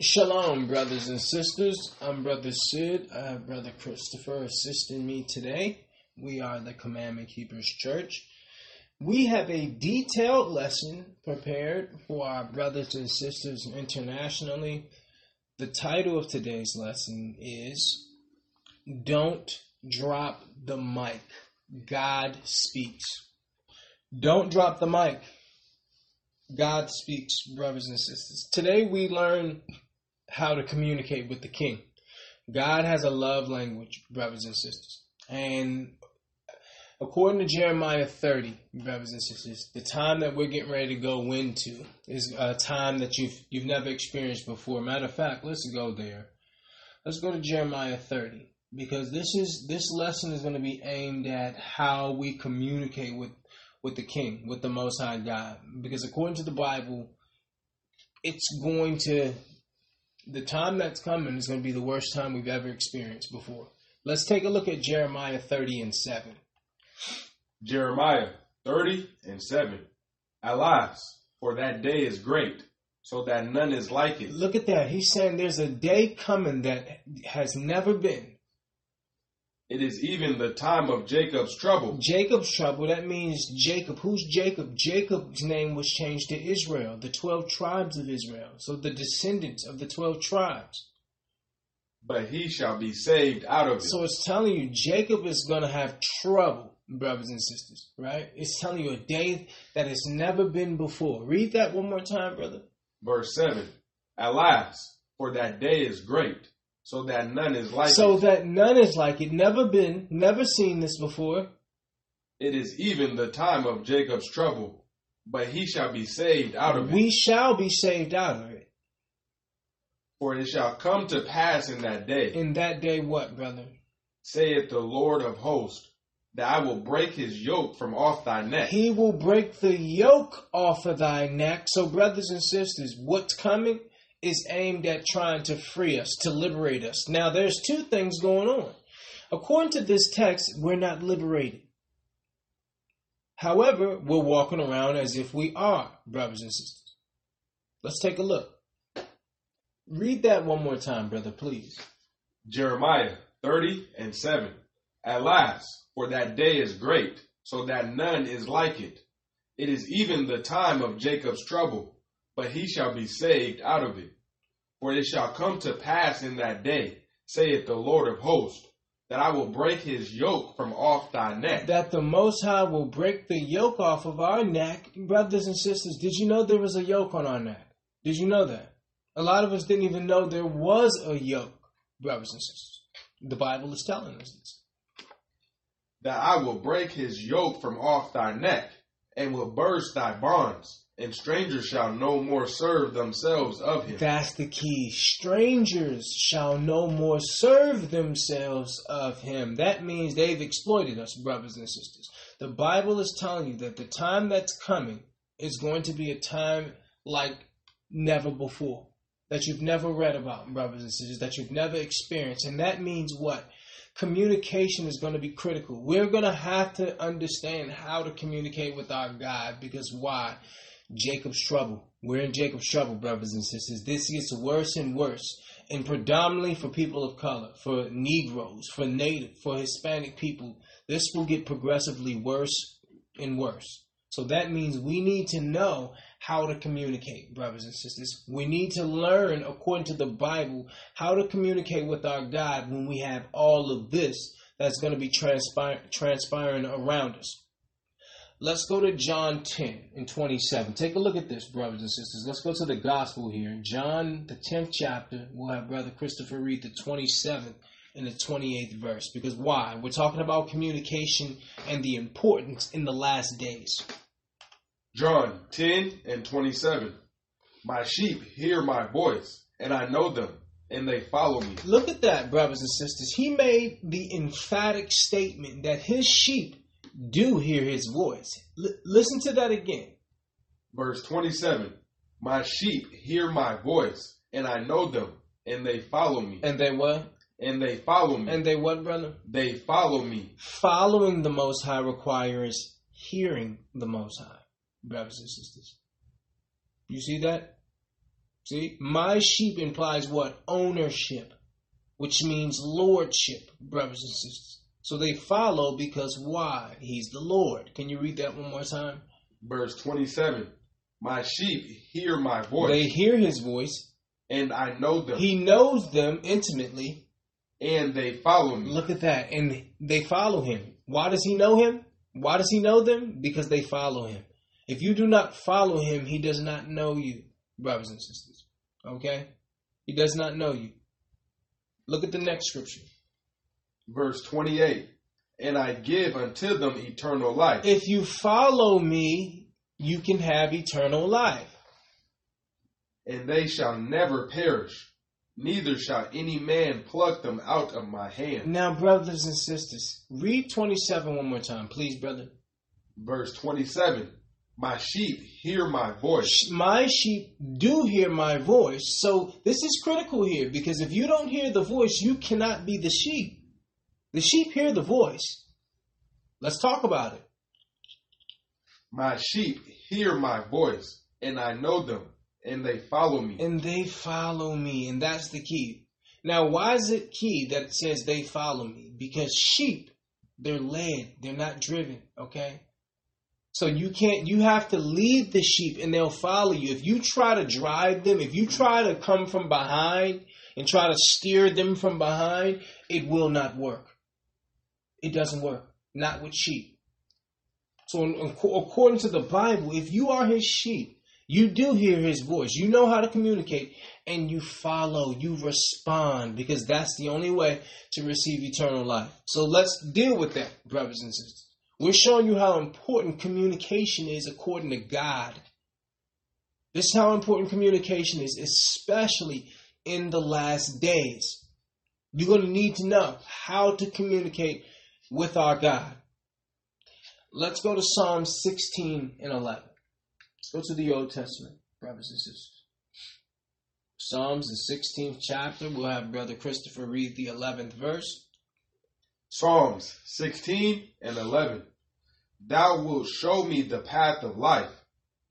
Shalom, brothers and sisters. I'm Brother Sid. I have Brother Christopher assisting me today. We are the Commandment Keepers Church. We have a detailed lesson prepared for our brothers and sisters internationally. The title of today's lesson is Don't Drop the Mic. God Speaks. Don't drop the mic. God speaks, brothers and sisters. Today we learn how to communicate with the king. God has a love language, brothers and sisters. And according to Jeremiah 30, brothers and sisters, the time that we're getting ready to go into is a time that you've you've never experienced before. Matter of fact, let's go there. Let's go to Jeremiah 30 because this is this lesson is going to be aimed at how we communicate with with the king, with the most high God. Because according to the Bible, it's going to the time that's coming is going to be the worst time we've ever experienced before. Let's take a look at Jeremiah 30 and 7. Jeremiah 30 and 7. Alas, for that day is great, so that none is like it. Look at that. He's saying there's a day coming that has never been. It is even the time of Jacob's trouble. Jacob's trouble, that means Jacob. Who's Jacob? Jacob's name was changed to Israel, the 12 tribes of Israel. So the descendants of the 12 tribes. But he shall be saved out of it. So it's telling you Jacob is going to have trouble, brothers and sisters, right? It's telling you a day that has never been before. Read that one more time, brother. Verse 7 Alas, for that day is great so that none is like so it. that none is like it. Never been, never seen this before. It is even the time of Jacob's trouble, but he shall be saved out of it. We shall be saved out of it. For it shall come to pass in that day. In that day, what, brother? Saith the Lord of hosts, that I will break his yoke from off thy neck. He will break the yoke off of thy neck. So, brothers and sisters, what's coming? Is aimed at trying to free us, to liberate us. Now, there's two things going on. According to this text, we're not liberated. However, we're walking around as if we are, brothers and sisters. Let's take a look. Read that one more time, brother, please. Jeremiah 30 and 7. Alas, for that day is great, so that none is like it. It is even the time of Jacob's trouble but he shall be saved out of it. For it shall come to pass in that day, saith the Lord of hosts, that I will break his yoke from off thy neck. That the Most High will break the yoke off of our neck. Brothers and sisters, did you know there was a yoke on our neck? Did you know that? A lot of us didn't even know there was a yoke, brothers and sisters. The Bible is telling us this. That I will break his yoke from off thy neck, and will burst thy bonds and strangers shall no more serve themselves of him. That's the key. Strangers shall no more serve themselves of him. That means they've exploited us, brothers and sisters. The Bible is telling you that the time that's coming is going to be a time like never before. That you've never read about, brothers and sisters, that you've never experienced. And that means what? communication is going to be critical. We're going to have to understand how to communicate with our God because why? Jacob's trouble. We're in Jacob's trouble, brothers and sisters. This gets worse and worse. And predominantly for people of color, for Negroes, for Native, for Hispanic people, this will get progressively worse and worse. So that means we need to know how to communicate, brothers and sisters. We need to learn, according to the Bible, how to communicate with our God when we have all of this that's going to be transpir- transpiring around us. Let's go to John 10 and 27. Take a look at this, brothers and sisters. Let's go to the gospel here. John, the 10th chapter. We'll have Brother Christopher read the 27th and the 28th verse. Because why? We're talking about communication and the importance in the last days. John 10 and 27. My sheep hear my voice, and I know them, and they follow me. Look at that, brothers and sisters. He made the emphatic statement that his sheep do hear his voice. L- listen to that again. Verse 27 My sheep hear my voice, and I know them, and they follow me. And they what? And they follow me. And they what, brother? They follow me. Following the Most High requires hearing the Most High, brothers and sisters. You see that? See, my sheep implies what? Ownership, which means lordship, brothers and sisters. So they follow because why? He's the Lord. Can you read that one more time? Verse 27 My sheep hear my voice, They hear his voice. and I know them, He knows them intimately. and they follow me. Look at that. And they follow him. Why does he know him? Why does he know them? Because they follow him. If you do not follow him, he does not know you, brothers and sisters. Okay? He does not know you. Look at the next scripture. Verse 28 And I give unto them eternal life, If you follow me, you can have eternal life. and they shall never perish, neither shall any man pluck them out of my hand. Now, brothers and sisters, read 27 one more time, please, brother. Verse 27 My sheep hear my voice, My sheep do hear my voice. So this is critical here because if you don't hear the voice, you cannot be the sheep. The sheep hear the voice. Let's talk about it. my sheep hear my voice, and I know them, and they follow me. And they follow me. And that's the key. Now, why is it key that it says they follow me? Because sheep, they're led, they're not driven, okay? So you can't, you have to lead the sheep and they'll follow you. If you try to drive them, if you try to come from behind and try to steer them from behind, it will not work. It doesn't work. Not with sheep. So, in- in- according to the Bible, if you are his sheep, you do hear his voice. You know how to communicate and you follow, you respond because that's the only way to receive eternal life. So let's deal with that, brothers and sisters. We're showing you how important communication is according to God. This is how important communication is, especially in the last days. You're going to need to know how to communicate with our God. Let's go to Psalm 16 and 11. Let's go to the Old Testament, brothers and sisters. Psalms, the 16th chapter. We'll have Brother Christopher read the 11th verse. Psalms 16 and 11. Thou wilt show me the path of life.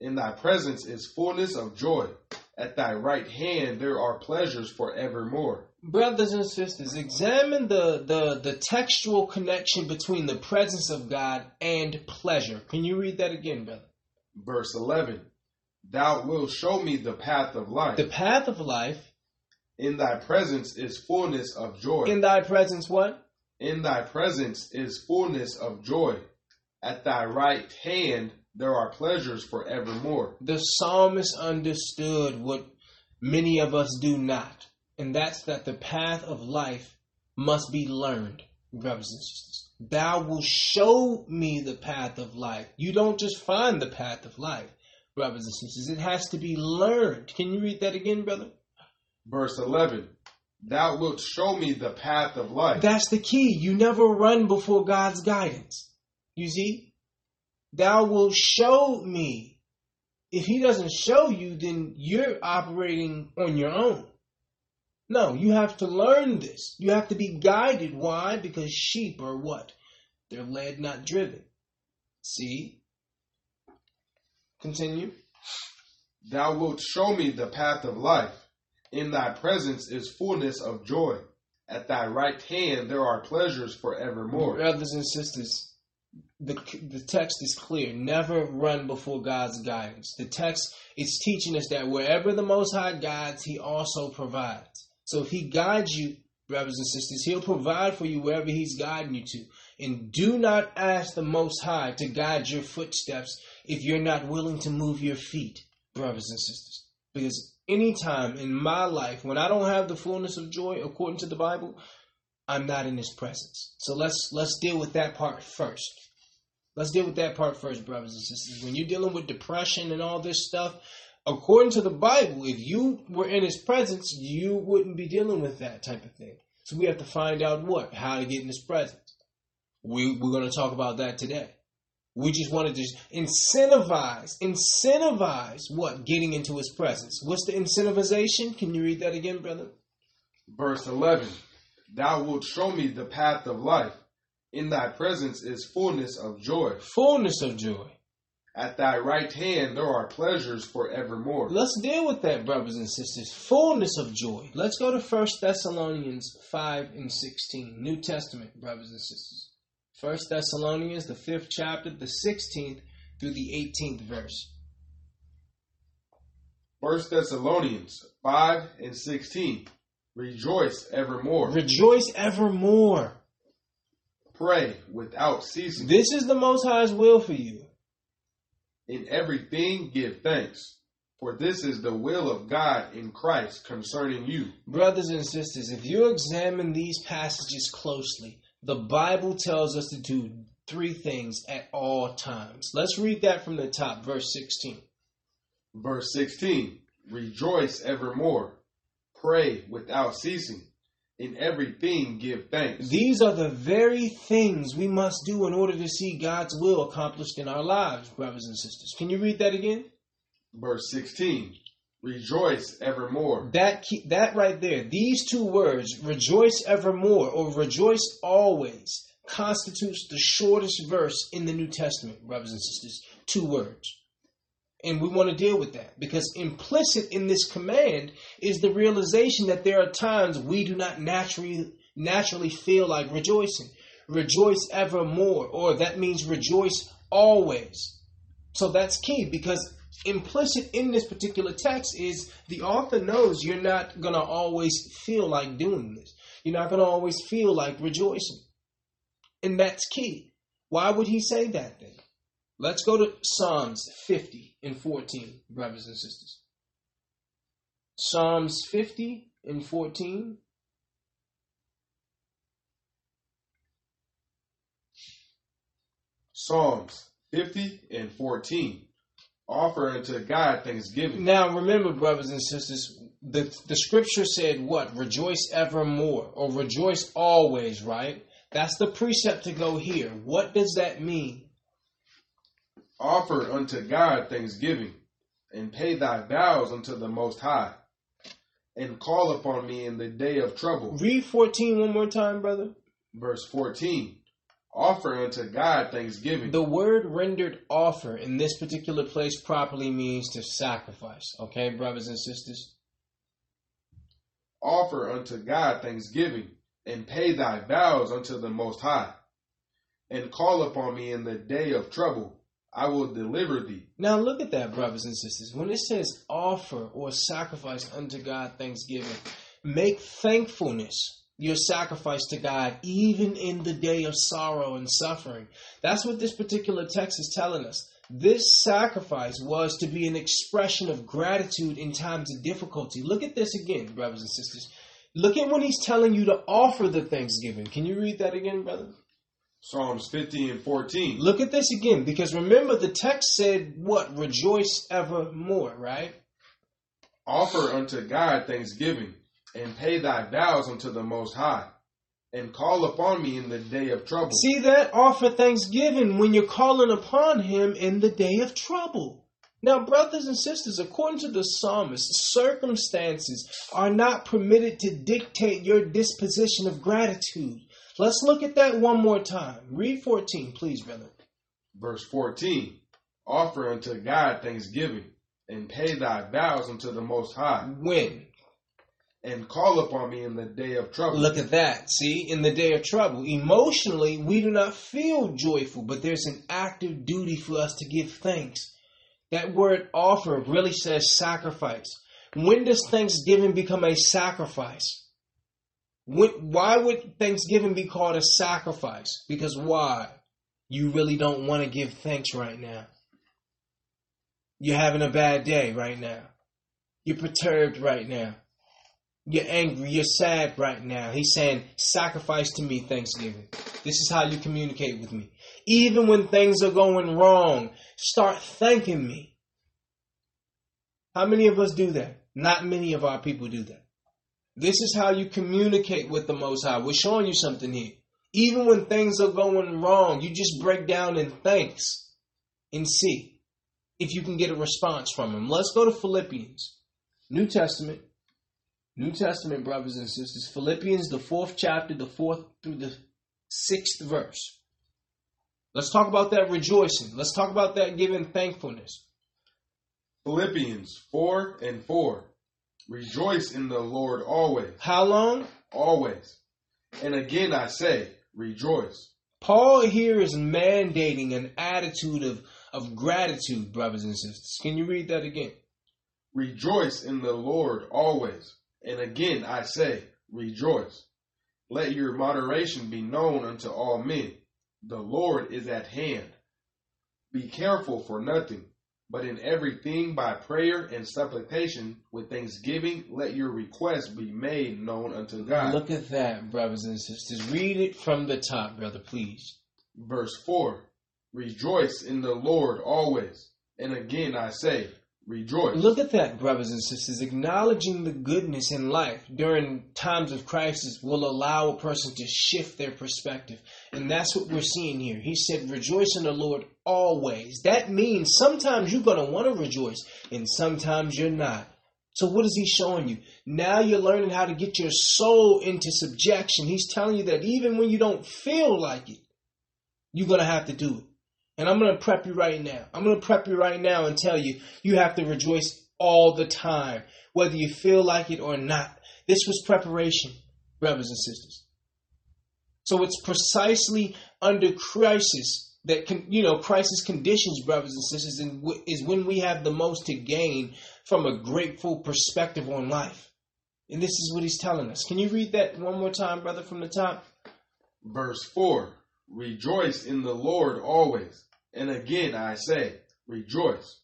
In thy presence is fullness of joy. At thy right hand there are pleasures forevermore. Brothers and sisters, examine the, the, the textual connection between the presence of God and pleasure. Can you read that again, brother? Verse 11. Thou wilt show me the path of life. The path of life, In thy presence is fullness of joy. in thy presence, what? In thy presence is fullness of joy. At thy right hand there are pleasures forevermore. The psalmist understood what many of us do not, and that's that the path of life must be learned, brothers and sisters. Thou will show me the path of life. You don't just find the path of life, brothers and sisters. It has to be learned. Can you read that again, brother? Verse 11. Thou wilt show me the path of life. That's the key. You never run before God's guidance. You see? Thou will show me. If he doesn't show you, then you're operating on your own. No, you have to learn this. You have to be guided. Why? Because sheep are what? They're led, not driven. See? Continue. Thou wilt show me the path of life. In thy presence is fullness of joy. At thy right hand there are pleasures forevermore. Brothers and sisters, the, the text is clear. Never run before God's guidance. The text is teaching us that wherever the Most High guides, He also provides. So if He guides you, brothers and sisters, He'll provide for you wherever He's guiding you to. And do not ask the Most High to guide your footsteps if you're not willing to move your feet, brothers and sisters. Because anytime in my life, when I don't have the fullness of joy according to the Bible, I'm not in his presence. So let's let's deal with that part first. Let's deal with that part first, brothers and sisters. When you're dealing with depression and all this stuff, according to the Bible, if you were in his presence, you wouldn't be dealing with that type of thing. So we have to find out what? How to get in his presence. We we're gonna talk about that today. We just want to just incentivize, incentivize what? Getting into his presence. What's the incentivization? Can you read that again, brother? Verse 11. Thou wilt show me the path of life. In thy presence is fullness of joy. Fullness of joy. At thy right hand there are pleasures forevermore. Let's deal with that, brothers and sisters. Fullness of joy. Let's go to 1 Thessalonians 5 and 16. New Testament, brothers and sisters. 1 Thessalonians, the fifth chapter, the 16th through the 18th verse. 1 Thessalonians 5 and 16. Rejoice evermore. Rejoice evermore. Pray without ceasing. This is the Most High's will for you. In everything give thanks, for this is the will of God in Christ concerning you. Brothers and sisters, if you examine these passages closely, the Bible tells us to do three things at all times. Let's read that from the top, verse 16. Verse 16 Rejoice evermore, pray without ceasing, in everything give thanks. These are the very things we must do in order to see God's will accomplished in our lives, brothers and sisters. Can you read that again? Verse 16 Rejoice evermore. That that right there, these two words, rejoice evermore or rejoice always, constitutes the shortest verse in the New Testament, brothers and sisters. Two words. And we want to deal with that because implicit in this command is the realization that there are times we do not naturally naturally feel like rejoicing. Rejoice evermore, or that means rejoice always. So that's key because implicit in this particular text is the author knows you're not going to always feel like doing this. You're not going to always feel like rejoicing. And that's key. Why would he say that then? Let's go to Psalms 50 and 14, brothers and sisters. Psalms 50 and 14. Psalms 50 and 14. Offer unto God thanksgiving. Now remember, brothers and sisters, the, the scripture said what? Rejoice evermore or rejoice always, right? That's the precept to go here. What does that mean? Offer unto God thanksgiving, and pay thy vows unto the Most High, and call upon me in the day of trouble. Read 14 one more time, brother. Verse 14 Offer unto God thanksgiving. The word rendered offer in this particular place properly means to sacrifice. Okay, brothers and sisters? Offer unto God thanksgiving, and pay thy vows unto the Most High, and call upon me in the day of trouble. I will deliver thee. Now look at that, brothers and sisters. When it says offer or sacrifice unto God thanksgiving, make thankfulness your sacrifice to God even in the day of sorrow and suffering. That's what this particular text is telling us. This sacrifice was to be an expression of gratitude in times of difficulty. Look at this again, brothers and sisters. Look at when he's telling you to offer the thanksgiving. Can you read that again, brother? Psalms 50 and 14. Look at this again, because remember the text said what? Rejoice evermore, right? Offer unto God thanksgiving, and pay thy vows unto the Most High, and call upon me in the day of trouble. See that? Offer thanksgiving when you're calling upon him in the day of trouble. Now, brothers and sisters, according to the psalmist, circumstances are not permitted to dictate your disposition of gratitude. Let's look at that one more time. Read 14, please, brother. Verse 14 Offer unto God thanksgiving, and pay thy vows unto the Most High, When? and call upon me in the day of trouble. Look at that. See, in the day of trouble, emotionally, we do not feel joyful, but there's an active duty for us to give thanks. That word offer really says sacrifice. When does thanksgiving become a sacrifice? When, why would thanksgiving be called a sacrifice? Because why? You really don't want to give thanks right now. You're having a bad day right now. You're perturbed right now. You're angry. You're sad right now. He's saying, sacrifice to me thanksgiving. This is how you communicate with me. Even when things are going wrong, start thanking me. How many of us do that? Not many of our people do that. This is how you communicate with the Most High. We're showing you something here. Even when things are going wrong, you just break down in thanks and see if you can get a response from Him. Let's go to Philippians, New Testament. New Testament, brothers and sisters. Philippians, the fourth chapter, the fourth through the sixth verse. Let's talk about that rejoicing. Let's talk about that giving thankfulness. Philippians 4 and 4. Rejoice in the Lord always. How long? Always. And again I say, rejoice. Paul here is mandating an attitude of, of gratitude, brothers and sisters. Can you read that again? Rejoice in the Lord always. And again I say, rejoice. Let your moderation be known unto all men. The Lord is at hand. Be careful for nothing, but in everything by prayer and supplication with thanksgiving, let your requests be made known unto God. Look at that, brothers and sisters. Read it from the top, brother, please. Verse 4 Rejoice in the Lord always. And again I say, rejoice. Look at that, brothers and sisters. Acknowledging the goodness in life during times of crisis will allow a person to shift their perspective. And that's what we're seeing here. He said, Rejoice in the Lord always. That means sometimes you're going to want to rejoice, and sometimes you're not. So, what is he showing you? Now you're learning how to get your soul into subjection. He's telling you that even when you don't feel like it, you're going to have to do it. And I'm going to prep you right now. I'm going to prep you right now and tell you you have to rejoice all the time, whether you feel like it or not. This was preparation, brothers and sisters. So it's precisely under crisis that can, you know, crisis conditions, brothers and sisters, and w- is when we have the most to gain from a grateful perspective on life. And this is what he's telling us. Can you read that one more time, brother, from the top? Verse 4 Rejoice in the Lord always. And again I say, Rejoice.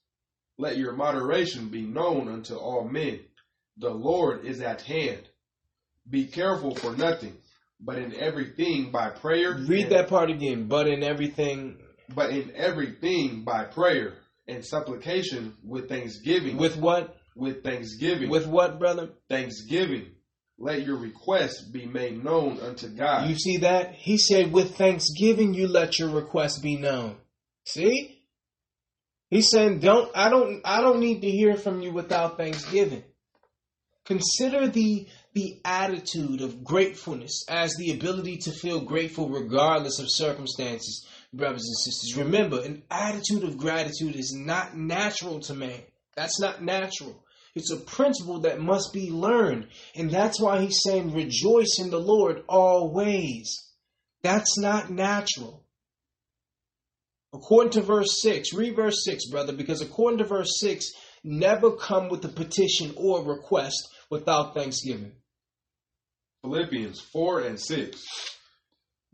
Let your moderation be known unto all men. The Lord is at hand. Be careful for nothing, but in everything by prayer. Read that part again. But in everything, But in everything by prayer and supplication with thanksgiving. with what? with thanksgiving. With what, brother? thanksgiving. Let your requests be made known unto God. You see that? He said, with thanksgiving, you let your request be known. See? He's saying, don't, I don't, I don't need to hear from you without thanksgiving. Consider the, the attitude of gratefulness as the ability to feel grateful regardless of circumstances, brothers and sisters. Remember, an attitude of gratitude is not natural to man. That's not natural. It's a principle that must be learned. And that's why he's saying, rejoice in the Lord always. That's not natural. According to verse 6, read verse 6, brother, because according to verse 6, never come with a petition or a request without thanksgiving. Philippians 4 and 6.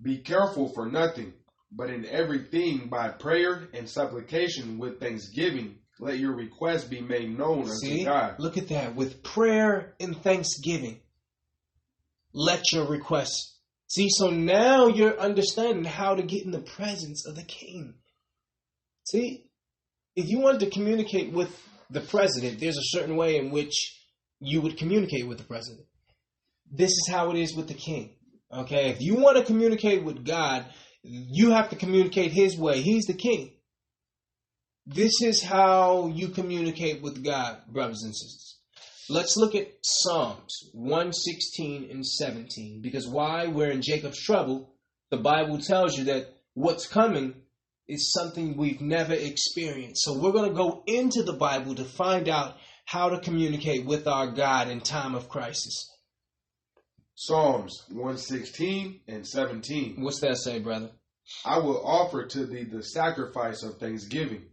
Be careful for nothing, but in everything by prayer and supplication with thanksgiving, let your requests be made known unto See? God. Look at that. With prayer and thanksgiving, let your requests. See, so now you're understanding how to get in the presence of the king. See, if you wanted to communicate with the president, there's a certain way in which you would communicate with the president. This is how it is with the king. Okay, if you want to communicate with God, you have to communicate his way. He's the king. This is how you communicate with God, brothers and sisters. Let's look at Psalms 116 and 17. Because why we're in Jacob's trouble, the Bible tells you that what's coming is something we've never experienced. So we're going to go into the Bible to find out how to communicate with our God in time of crisis. Psalms 116 and 17. What's that say, brother? I will offer to thee the sacrifice of thanksgiving,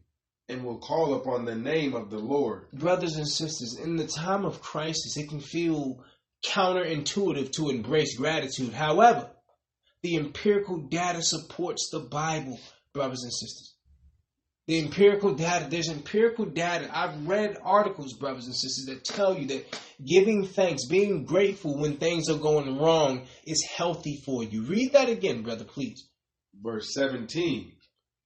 and will call upon the name of the Lord. Brothers and sisters, in the time of crisis, it can feel counterintuitive to embrace gratitude. However, the empirical data supports the Bible, brothers and sisters. The empirical data, there's empirical data. I've read articles, brothers and sisters, that tell you that giving thanks, being grateful when things are going wrong is healthy for you. Read that again, brother, please. Verse 17.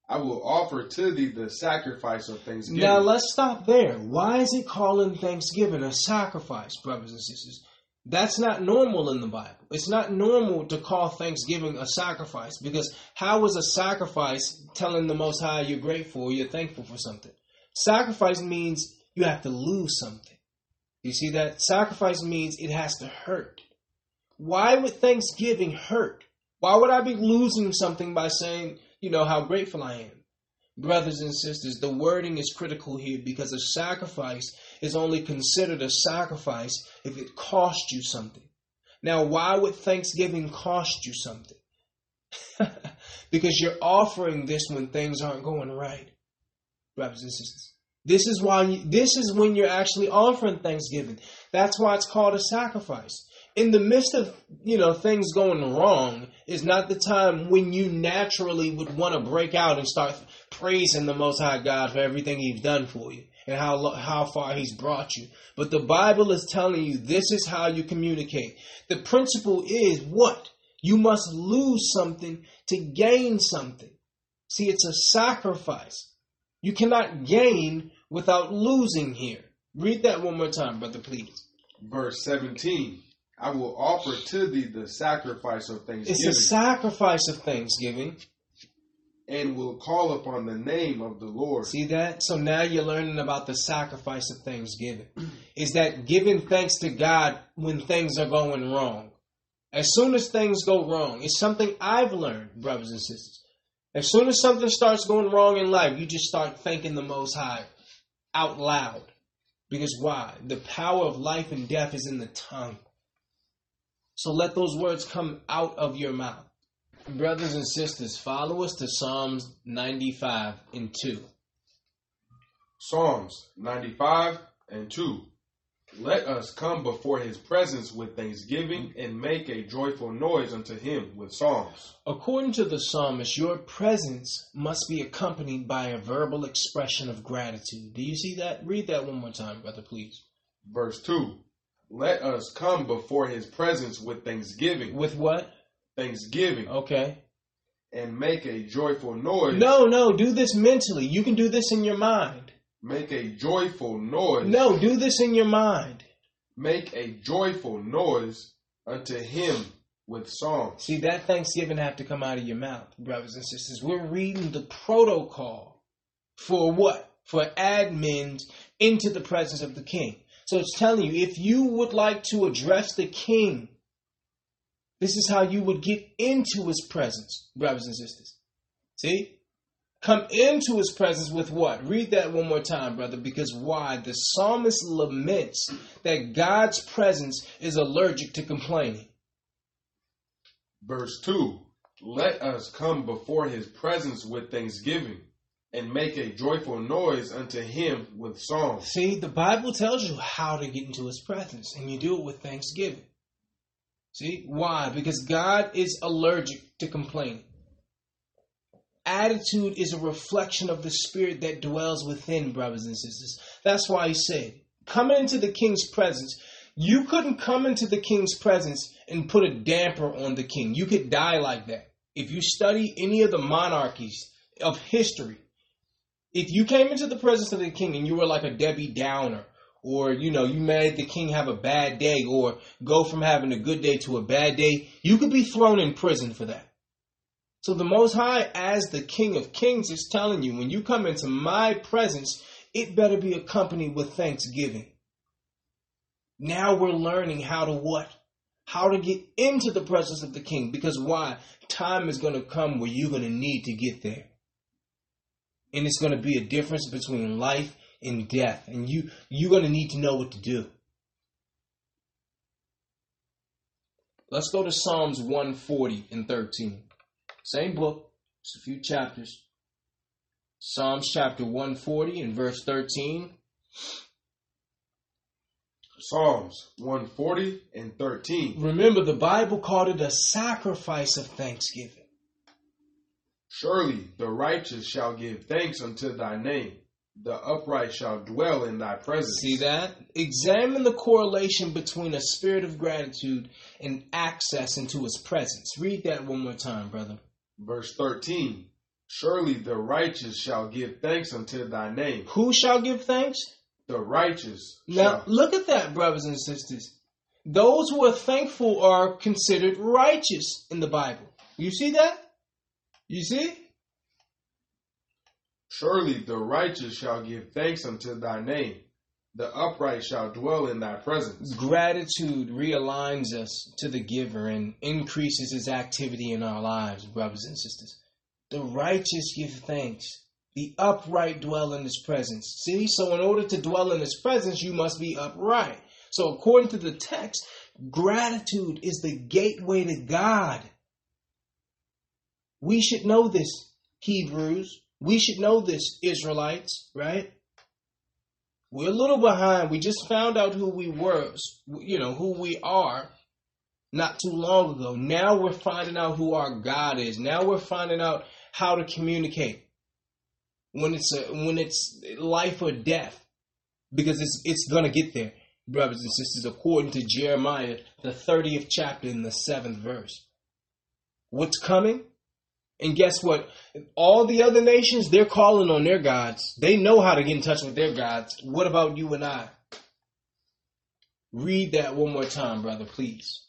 I will offer to thee the sacrifice of thanksgiving. Now let's stop there. Why is it calling Thanksgiving a sacrifice, brothers and sisters? That's not normal in the Bible. It's not normal to call Thanksgiving a sacrifice because how is a sacrifice telling the Most High you're grateful or you're thankful for something? Sacrifice means you have to lose something. You see that? Sacrifice means it has to hurt. Why would Thanksgiving hurt? Why would I be losing something by saying you know, how grateful I am. Brothers and sisters, the wording is critical here because a sacrifice is only considered a sacrifice if it cost you something. Now, why would Thanksgiving cost you something? because you're offering this when things aren't going right, brothers and sisters. This is why you, this is when you're actually offering Thanksgiving. That's why it's called a sacrifice. In the midst of you know things going wrong is not the time when you naturally would want to break out and start praising the Most High God for everything He's done for you and how how far He's brought you. But the Bible is telling you this is how you communicate. The principle is what you must lose something to gain something. See, it's a sacrifice. You cannot gain without losing here. Read that one more time, brother, please. Verse 17 I will offer to thee the sacrifice of thanksgiving. It's a sacrifice of thanksgiving. And will call upon the name of the Lord. See that? So now you're learning about the sacrifice of thanksgiving. Is that giving thanks to God when things are going wrong? As soon as things go wrong, it's something I've learned, brothers and sisters. As soon as something starts going wrong in life, you just start thanking the Most High out loud. Because why? The power of life and death is in the tongue. So let those words come out of your mouth. Brothers and sisters, follow us to Psalms 95 and 2. Psalms 95 and 2. Let us come before his presence with thanksgiving and make a joyful noise unto him with songs. According to the psalmist, your presence must be accompanied by a verbal expression of gratitude. Do you see that? Read that one more time, brother, please. Verse 2 Let us come before his presence with thanksgiving. With what? Thanksgiving. Okay. And make a joyful noise. No, no, do this mentally. You can do this in your mind. Make a joyful noise. No, do this in your mind. Make a joyful noise unto him with songs. See, that thanksgiving have to come out of your mouth, brothers and sisters. We're reading the protocol for what? For admins into the presence of the king. So it's telling you, if you would like to address the king, this is how you would get into his presence, brothers and sisters. See? come into his presence with what? Read that one more time, brother, because why? The psalmist laments that God's presence is allergic to complaining. Verse 2 Let us come before his presence with thanksgiving and make a joyful noise unto him with songs. See, the Bible tells you how to get into his presence, and you do it with thanksgiving. See, why? Because God is allergic to complaining attitude is a reflection of the spirit that dwells within, brothers and sisters. That's why he said, coming into the king's presence, you couldn't come into the king's presence and put a damper on the king. You could die like that. If you study any of the monarchies of history, if you came into the presence of the king and you were like a Debbie Downer, or you know, you made the king have a bad day, or go from having a good day to a bad day, you could be thrown in prison for that. So the Most High, as the King of Kings, is telling you when you come into my presence, it better be accompanied with thanksgiving. Now we're learning how to what? How to get into the presence of the King. Because why? Time is going to come where you're going to need to get there. And it's going to be a difference between life and death. And you, you're going to need to know what to do. Let's go to Psalms 140 and 13. Same book, just a few chapters. Psalms chapter 140 and verse 13. Psalms 140 and 13. Remember, the Bible called it a sacrifice of thanksgiving. Surely the righteous shall give thanks unto thy name. The upright shall dwell in thy presence. See that? Examine the correlation between a spirit of gratitude and access into his presence. Read that one more time, brother. Verse 13 Surely the righteous shall give thanks unto thy name. Who shall give thanks? The righteous. Now, shall. look at that, brothers and sisters. Those who are thankful are considered righteous in the Bible. You see that? You see? Surely the righteous shall give thanks unto thy name. The upright shall dwell in thy presence. Gratitude realigns us to the giver and increases his activity in our lives, brothers and sisters. The righteous give thanks. The upright dwell in his presence. See, so in order to dwell in his presence, you must be upright. So according to the text, gratitude is the gateway to God. We should know this, Hebrews. We should know this, Israelites, right? We're a little behind. We just found out who we were, you know, who we are not too long ago. Now we're finding out who our God is. Now we're finding out how to communicate when it's a, when it's life or death, because it's it's gonna get there, brothers and sisters. According to Jeremiah, the thirtieth chapter in the seventh verse, what's coming? And guess what? All the other nations, they're calling on their gods. They know how to get in touch with their gods. What about you and I? Read that one more time, brother, please.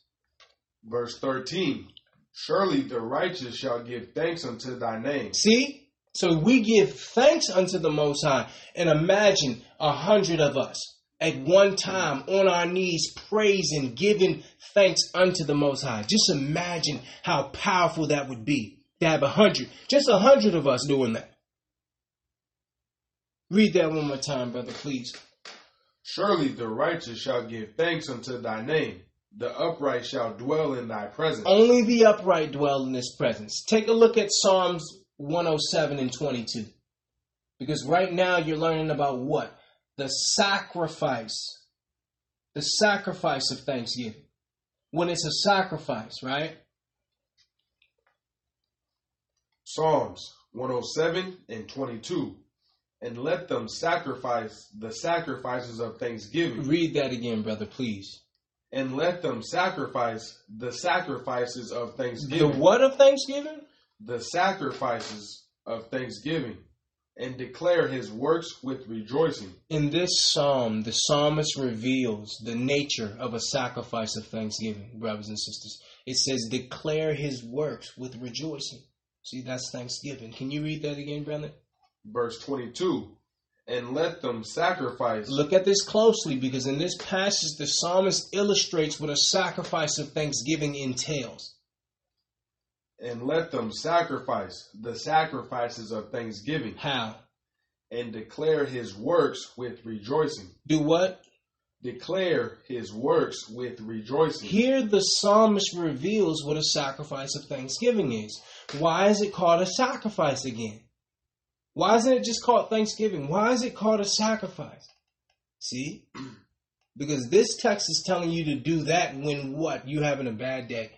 Verse 13 Surely the righteous shall give thanks unto thy name. See? So we give thanks unto the Most High. And imagine a hundred of us at one time on our knees praising, giving thanks unto the Most High. Just imagine how powerful that would be to have a hundred, just a hundred of us doing that. Read that one more time, brother, please. Surely the righteous shall give thanks unto thy name. The upright shall dwell in thy presence. Only the upright dwell in his presence. Take a look at Psalms 107 and 22. Because right now you're learning about what? The sacrifice. The sacrifice of thanksgiving. When it's a sacrifice, right? Psalms 107 and 22. And let them sacrifice the sacrifices of thanksgiving. Read that again, brother, please. And let them sacrifice the sacrifices of thanksgiving. The what of thanksgiving? The sacrifices of thanksgiving. And declare his works with rejoicing. In this psalm, the psalmist reveals the nature of a sacrifice of thanksgiving, brothers and sisters. It says, declare his works with rejoicing. See, that's thanksgiving. Can you read that again, brother? Verse 22 And let them sacrifice. Look at this closely because in this passage, the psalmist illustrates what a sacrifice of thanksgiving entails. And let them sacrifice the sacrifices of thanksgiving. How? And declare his works with rejoicing. Do what? Declare his works with rejoicing. Here, the psalmist reveals what a sacrifice of thanksgiving is. Why is it called a sacrifice again? Why isn't it just called thanksgiving? Why is it called a sacrifice? See? Because this text is telling you to do that when what? You having a bad day.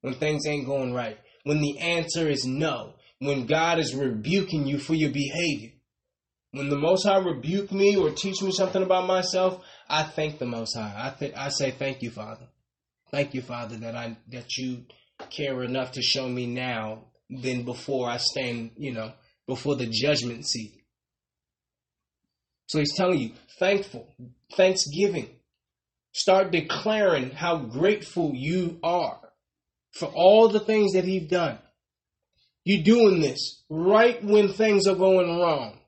When things ain't going right. When the answer is no. When God is rebuking you for your behavior. When the Most High rebuke me or teach me something about myself, I thank the Most High. I th- I say thank you, Father. Thank you, Father, that I that you care enough to show me now than before I stand, you know, before the judgment seat. So he's telling you, thankful, thanksgiving. Start declaring how grateful you are for all the things that he's done. You're doing this right when things are going wrong.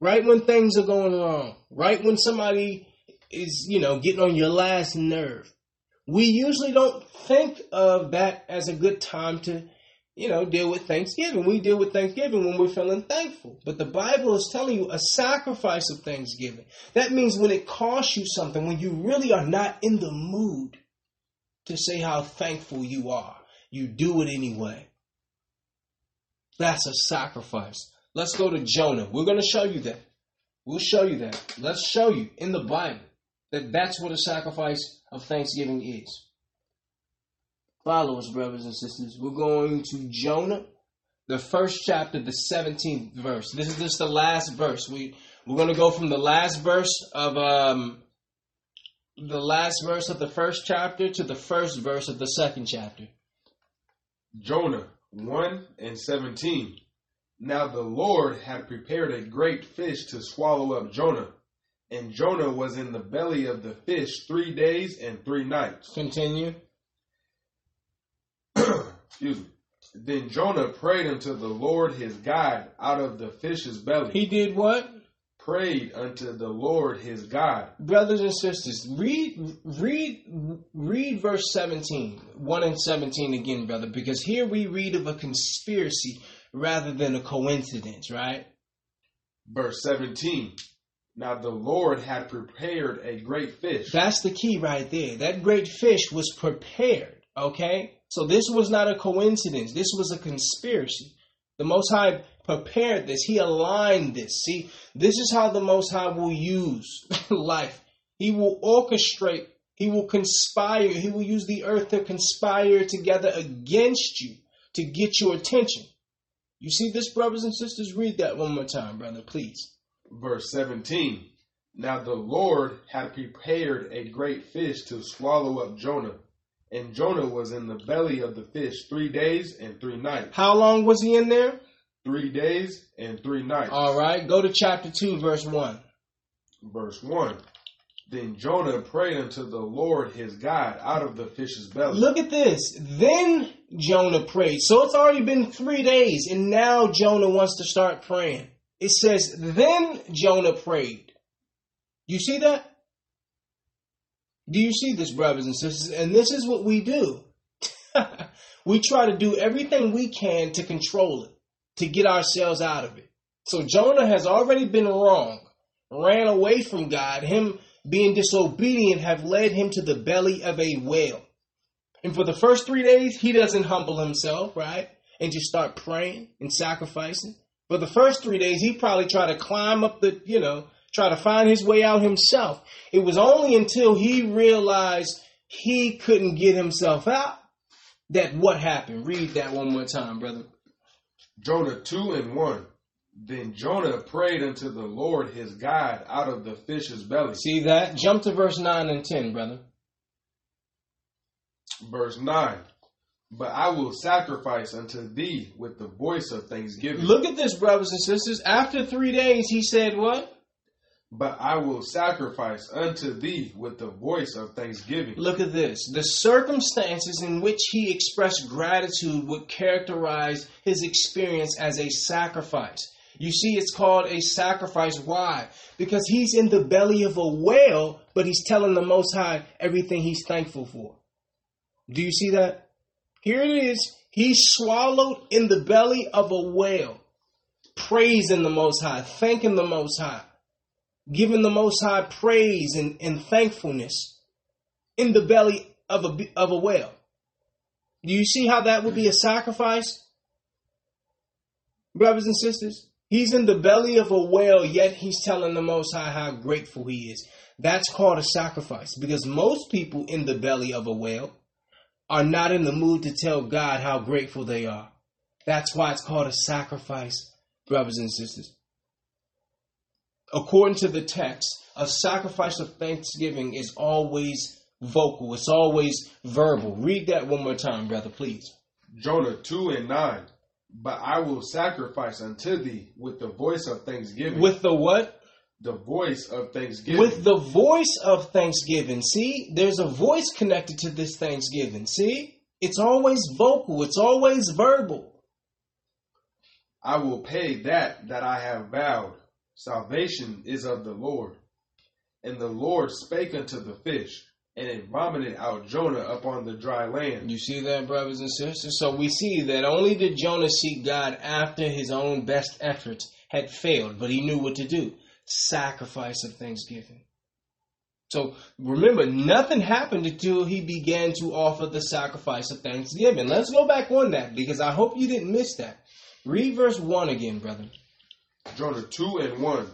Right when things are going wrong. Right when somebody is, you know, getting on your last nerve. We usually don't think of that as a good time to you know, deal with Thanksgiving. We deal with Thanksgiving when we're feeling thankful. But the Bible is telling you a sacrifice of Thanksgiving. That means when it costs you something, when you really are not in the mood to say how thankful you are, you do it anyway. That's a sacrifice. Let's go to Jonah. We're going to show you that. We'll show you that. Let's show you in the Bible that that's what a sacrifice of Thanksgiving is. Follow us, brothers and sisters. We're going to Jonah, the first chapter, the 17th verse. This is just the last verse. We we're going to go from the last verse of um the last verse of the first chapter to the first verse of the second chapter. Jonah 1 and 17. Now the Lord had prepared a great fish to swallow up Jonah, and Jonah was in the belly of the fish three days and three nights. Continue. Excuse me. Then Jonah prayed unto the Lord his God out of the fish's belly. He did what? prayed unto the Lord his God. Brothers and sisters, read read read verse 17, 1 and 17 again, brother, because here we read of a conspiracy rather than a coincidence, right? Verse 17. Now the Lord had prepared a great fish. That's the key right there. That great fish was prepared, okay? So this was not a coincidence. This was a conspiracy. The Most High prepared this. He aligned this. See, this is how the Most High will use life. He will orchestrate. He will conspire. He will use the earth to conspire together against you to get your attention. You see this, brothers and sisters? Read that one more time, brother, please. Verse 17. Now the Lord had prepared a great fish to swallow up Jonah. And Jonah was in the belly of the fish three days and three nights. How long was he in there? Three days and three nights. All right, go to chapter 2, verse 1. Verse 1. Then Jonah prayed unto the Lord his God out of the fish's belly. Look at this. Then Jonah prayed. So it's already been three days, and now Jonah wants to start praying. It says, Then Jonah prayed. You see that? Do you see this, brothers and sisters? And this is what we do. we try to do everything we can to control it, to get ourselves out of it. So Jonah has already been wrong, ran away from God. Him being disobedient have led him to the belly of a whale. And for the first three days, he doesn't humble himself, right? And just start praying and sacrificing. For the first three days, he probably tried to climb up the, you know, try to find his way out himself. It was only until he realized he couldn't get himself out that what happened. Read that one more time, brother. Jonah 2 and 1. Then Jonah prayed unto the Lord his God out of the fish's belly. See that? Jump to verse 9 and 10, brother. Verse 9. But I will sacrifice unto thee with the voice of thanksgiving. Look at this, brothers and sisters. After three days, he said what? But I will sacrifice unto thee with the voice of thanksgiving. Look at this. The circumstances in which he expressed gratitude would characterize his experience as a sacrifice. You see, it's called a sacrifice. Why? Because he's in the belly of a whale, but he's telling the Most High everything he's thankful for. Do you see that? Here it is. He's swallowed in the belly of a whale, praising the Most High, thanking the Most High, giving the Most High praise and, and thankfulness in the belly of a, of a whale. Do you see how that would be a sacrifice? Brothers and sisters, he's in the belly of a whale, yet he's telling the Most High how grateful he is. That's called a sacrifice because most people in the belly of a whale are not in the mood to tell God how grateful they are. That's why it's called a sacrifice, brothers and sisters. According to the text, a sacrifice of thanksgiving is always vocal, it's always verbal. Read that one more time, brother, please. Jonah 2 and 9. But I will sacrifice unto thee with the voice of thanksgiving. With the what? The voice of thanksgiving. With the voice of thanksgiving. See, there's a voice connected to this thanksgiving. See, it's always vocal, it's always verbal. I will pay that that I have vowed. Salvation is of the Lord. And the Lord spake unto the fish, and it vomited out Jonah upon the dry land. You see that, brothers and sisters? So we see that only did Jonah seek God after his own best efforts had failed, but he knew what to do sacrifice of thanksgiving. So remember, nothing happened until he began to offer the sacrifice of thanksgiving. Let's go back on that because I hope you didn't miss that. Read verse 1 again, brother. Jonah 2 and 1.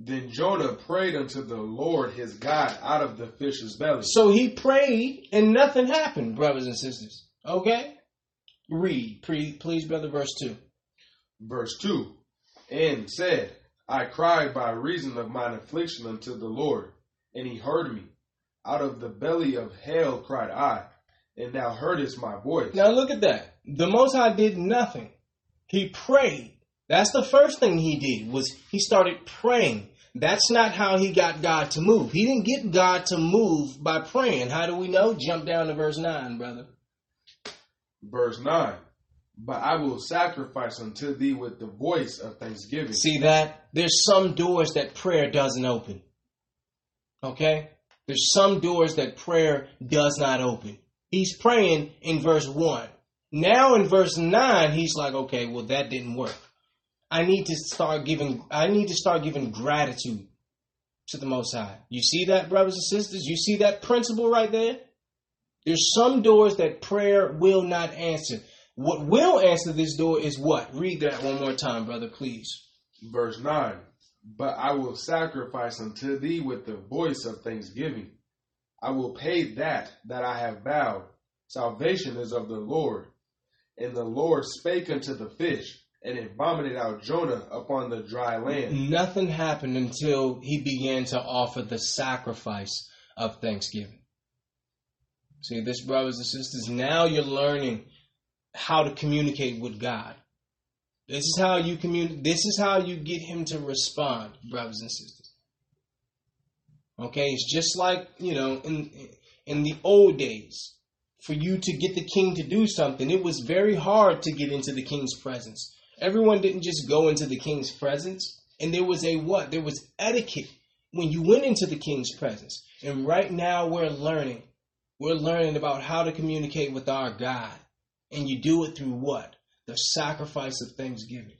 Then Jonah prayed unto the Lord his God out of the fish's belly. So he prayed and nothing happened, brothers and sisters. Okay? Read, please, brother, verse 2. Verse 2. And said, I cried by reason of mine affliction unto the Lord, and he heard me. Out of the belly of hell cried I, and thou heardest my voice. Now look at that. The Most High did nothing. He prayed. That's the first thing he did was he started praying. That's not how he got God to move. He didn't get God to move by praying. How do we know? Jump down to verse 9, brother. Verse 9. But I will sacrifice unto thee with the voice of thanksgiving. See that? There's some doors that prayer doesn't open. Okay? There's some doors that prayer does not open. He's praying in verse 1. Now in verse 9, he's like, okay, well, that didn't work. I need to start giving, I need to start giving gratitude to the Most High. You see that, brothers and sisters? You see that principle right there? There's some doors that prayer will not answer. What will answer this door is what? Read that one more time, brother, please. Verse 9 But I will sacrifice unto thee with the voice of thanksgiving. I will pay that that I have vowed. Salvation is of the Lord. And the Lord spake unto the fish, and it vomited out Jonah upon the dry land. Nothing happened until he began to offer the sacrifice of thanksgiving. See, this, brothers and sisters, now you're learning how to communicate with God. This is how you communicate. This is how you get him to respond, brothers and sisters. Okay, it's just like you know in in the old days, for you to get the king to do something, it was very hard to get into the king's presence. Everyone didn't just go into the king's presence, and there was a what? There was etiquette when you went into the king's presence. And right now we're learning. We're learning about how to communicate with our God. And you do it through what? The sacrifice of thanksgiving.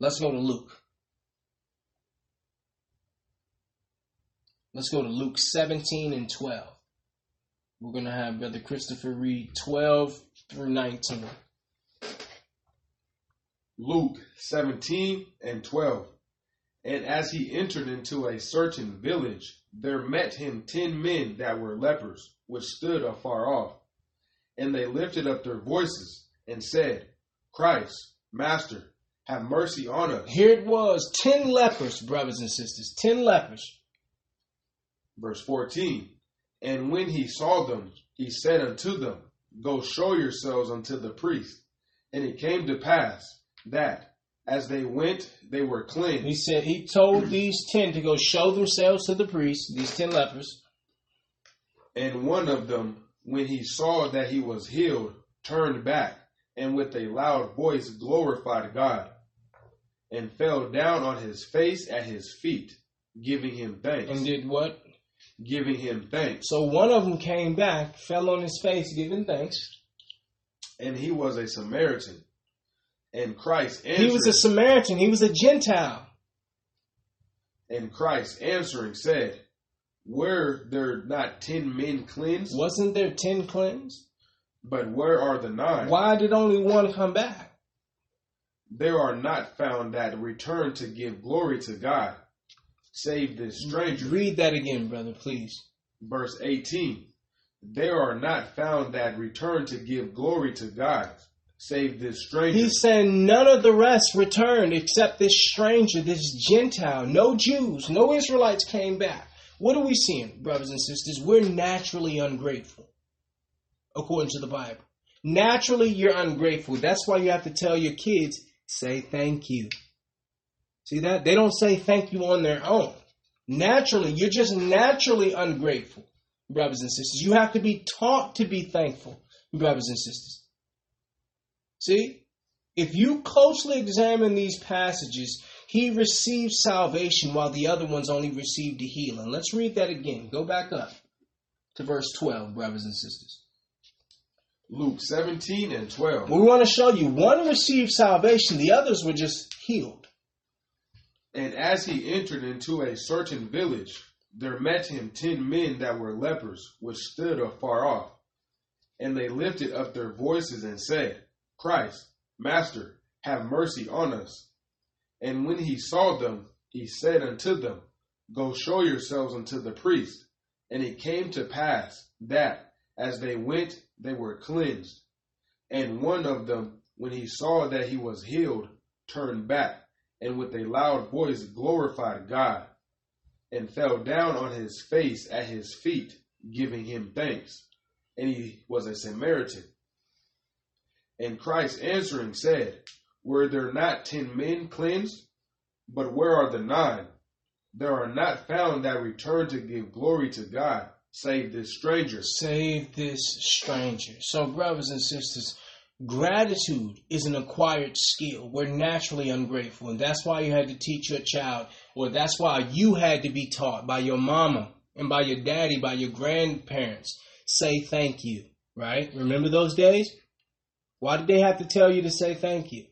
Let's go to Luke. Let's go to Luke 17 and 12. We're going to have Brother Christopher read 12 through 19. Luke 17 and 12. And as he entered into a certain village, there met him ten men that were lepers, which stood afar off. And they lifted up their voices and said, Christ, Master, have mercy on us. Here it was 10 lepers, brothers and sisters. 10 lepers. Verse 14. And when he saw them, he said unto them, Go show yourselves unto the priest. And it came to pass that as they went, they were cleansed. He said he told these ten to go show themselves to the priest, these ten lepers. And one of them, when he saw that he was healed, turned back, and with a loud voice glorified God, and fell down on his face at his feet, giving him thanks. And did what? Giving him thanks. So one of them came back, fell on his face, giving thanks. And he was a Samaritan. And Christ He was a Samaritan. He was a Gentile. And Christ answering said, Were there not ten men cleansed? Wasn't there ten cleansed? But where are the nine? Why did only one come back? There are not found that return to give glory to God, save this stranger. Read that again, brother, please. Verse 18. There are not found that return to give glory to God, save this stranger. He's saying none of the rest returned except this stranger, this Gentile. No Jews, no Israelites came back. What are we seeing, brothers and sisters? We're naturally ungrateful, according to the Bible. Naturally, you're ungrateful. That's why you have to tell your kids, say thank you. See that? They don't say thank you on their own. Naturally, you're just naturally ungrateful, brothers and sisters. You have to be taught to be thankful, brothers and sisters. See, if you closely examine these passages, he received salvation while the other ones only received a healing. Let's read that again. Go back up to verse 12, brothers and sisters. Luke 17 and 12. We want to show you one received salvation, the others were just healed. And as he entered into a certain village, there met him ten men that were lepers, which stood afar off. And they lifted up their voices and said, Christ, Master, have mercy on us. And when he saw them, he said unto them, Go show yourselves unto the priest. And it came to pass that, as they went, they were cleansed. And one of them, when he saw that he was healed, turned back, and with a loud voice glorified God, and fell down on his face at his feet, giving him thanks. And he was a Samaritan. And Christ answering said, Were there not ten men cleansed? But where are the nine? There are not found that return to give glory to God, save this stranger. Save this stranger. So, brothers and sisters, Gratitude is an acquired skill. We're naturally ungrateful, and that's why you had to teach your child, or that's why you had to be taught by your mama and by your daddy, by your grandparents. Say thank you, right? Remember those days? Why did they have to tell you to say thank you?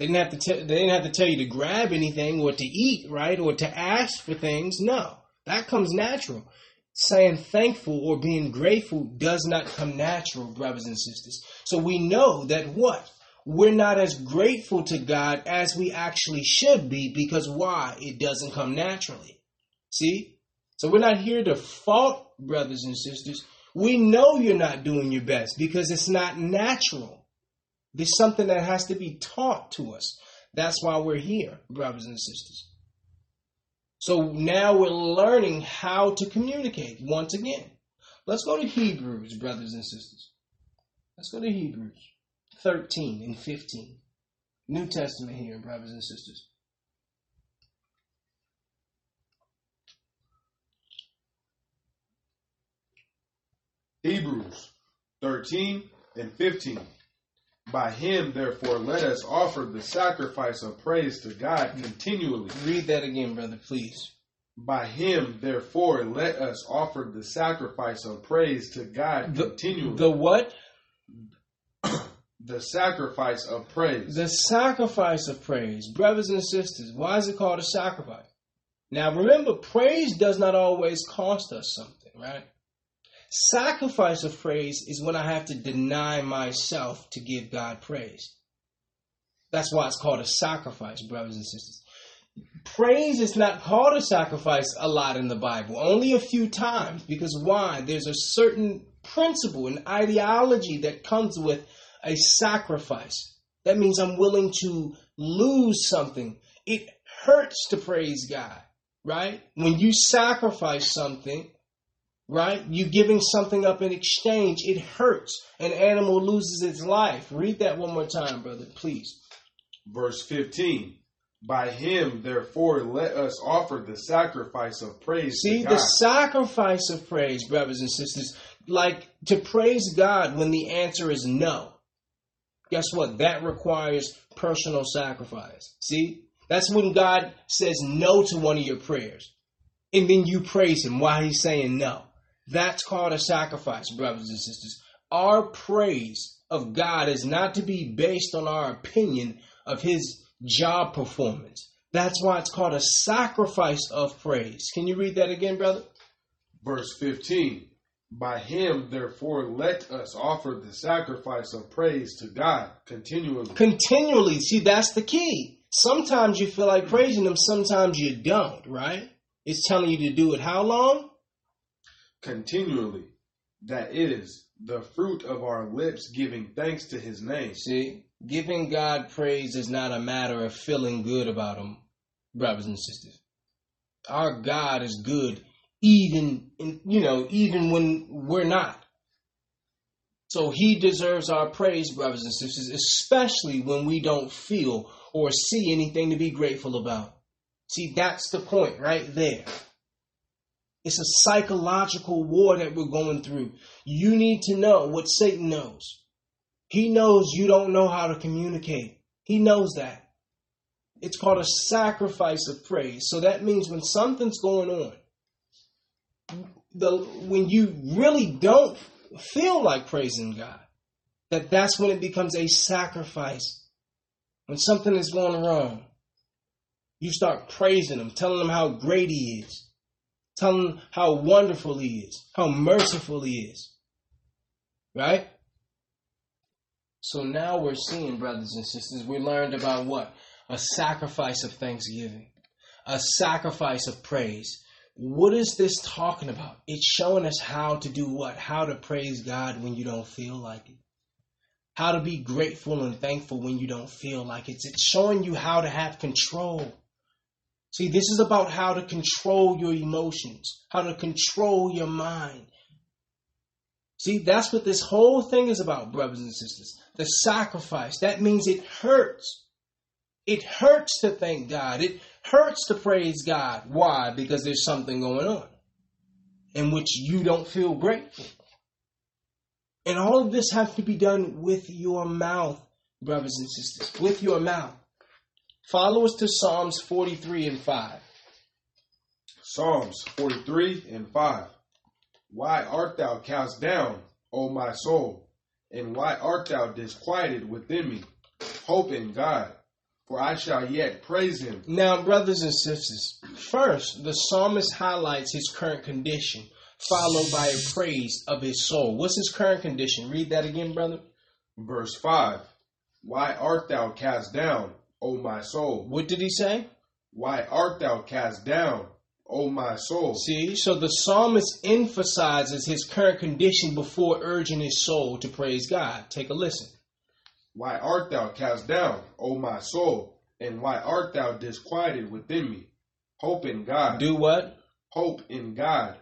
They didn't have to. Te- they didn't have to tell you to grab anything or to eat, right, or to ask for things. No, that comes natural saying thankful or being grateful does not come natural, brothers and sisters. So we know that what? We're not as grateful to God as we actually should be because why? It doesn't come naturally. See? So we're not here to fault brothers and sisters. We know you're not doing your best because it's not natural. There's something that has to be taught to us. That's why we're here, brothers and sisters. So now we're learning how to communicate once again. Let's go to Hebrews, brothers and sisters. Let's go to Hebrews 13 and 15. New Testament here, brothers and sisters. Hebrews 13 and 15. By him, therefore, let us offer the sacrifice of praise to God continually. Read that again, brother, please. By him, therefore, let us offer the sacrifice of praise to God The- continually. The what? the sacrifice of praise. The sacrifice of praise. Brothers and sisters, why is it called a sacrifice? Now remember, praise does not always cost us something, right? Sacrifice of praise is when I have to deny myself to give God praise. That's why it's called a sacrifice, brothers and sisters. Praise is not called a sacrifice a lot in the Bible, only a few times, because why? There's a certain principle an ideology that comes with a sacrifice. That means I'm willing to lose something. It hurts to praise God, right? When you sacrifice something, right? You giving something up in exchange, it hurts. An animal loses its life. Read that one more time, brother, please. Verse 15. By him, therefore, let us offer the sacrifice of praise See, the sacrifice of praise, brothers and sisters, like to praise God when the answer is no. Guess what? That requires personal sacrifice. See? That's when God says no to one of your prayers. And then you praise him while he's saying no. That's called a sacrifice, brothers and sisters. Our praise of God is not to be based on our opinion of his job performance. That's why it's called a sacrifice of praise. Can you read that again, brother? Verse 15. By him, therefore, let us offer the sacrifice of praise to God continually. Continually. See, that's the key. Sometimes you feel like praising him, sometimes you don't, right? It's telling you to do it how long? Continually. That is the fruit of our lips giving thanks to his name. See, giving God praise is not a matter of feeling good about him, brothers and sisters. Our God is good even in, you know, even when we're not. So he deserves our praise, brothers and sisters, especially when we don't feel or see anything to be grateful about. See, that's the point right there. It's a psychological war that we're going through. You need to know what Satan knows. He knows you don't know how to communicate. He knows that. It's called a sacrifice of praise. So that means when something's going on, the when you really don't feel like praising God, that that's when it becomes a sacrifice. When something is going wrong, you start praising him, telling him how great he is, telling him how wonderful he is, how merciful he is. Right? So now we're seeing, brothers and sisters, we learned about what? A sacrifice of thanksgiving, a sacrifice of praise. What is this talking about? It's showing us how to do what? How to praise God when you don't feel like it. How to be grateful and thankful when you don't feel like it. It's showing you how to have control. See, this is about how to control your emotions, how to control your mind. See, that's what this whole thing is about, brothers and sisters. The sacrifice. That means it hurts. It hurts to thank God. It hurts to praise God. Why? Because there's something going on in which you don't feel grateful. And all of this has to be done with your mouth, brothers and sisters, with your mouth. Follow us to Psalms 43 and 5. Psalms 43 and 5. Why art thou cast down, O my soul? And why art thou disquieted within me? Hope in God, for I shall yet praise him. Now, brothers and sisters, first, the psalmist highlights his current condition, followed by a praise of his soul. What's his current condition? Read that again, brother. Verse 5. Why art thou cast down, O my soul? What did he say? Why art thou cast down, O my soul? See, so the psalmist emphasizes his current condition before urging his soul to praise God. Take a listen. Why art thou cast down, O my soul? And why art thou disquieted within me? Hope in God. Do what? Hope in God,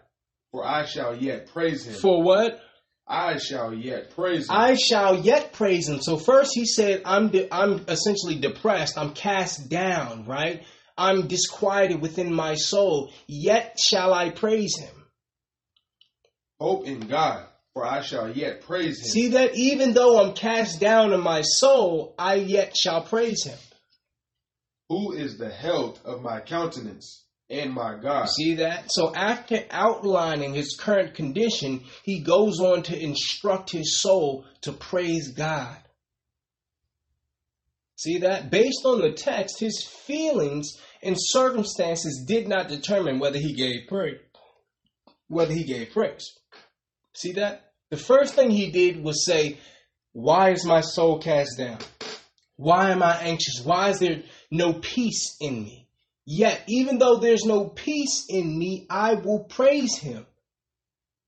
for I shall yet praise him. For what? I shall yet praise him. I shall yet praise him. So first he said, I'm de- I'm essentially depressed. I'm cast down, right? I'm disquieted within my soul. Yet shall I praise him. Hope in God, for I shall yet praise him. See that even though I'm cast down in my soul, I yet shall praise him. Who is the health of my countenance and my God? See that? So after outlining his current condition, he goes on to instruct his soul to praise God. See that? Based on the text, his feelings and circumstances did not determine whether he gave praise. Whether he gave praise. See that? The first thing he did was say, Why is my soul cast down? Why am I anxious? Why is there no peace in me? Yet, even though there's no peace in me, I will praise him.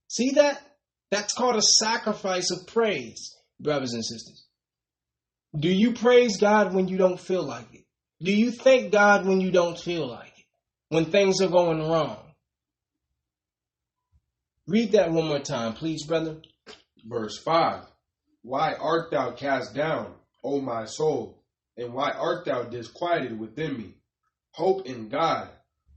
See that? That's called a sacrifice of praise, brothers and sisters. Do you praise God when you don't feel like it? Do you thank God when you don't feel like it? When things are going wrong? Read that one more time, please, brother. Verse 5 Why art thou cast down, O my soul? And why art thou disquieted within me? Hope in God,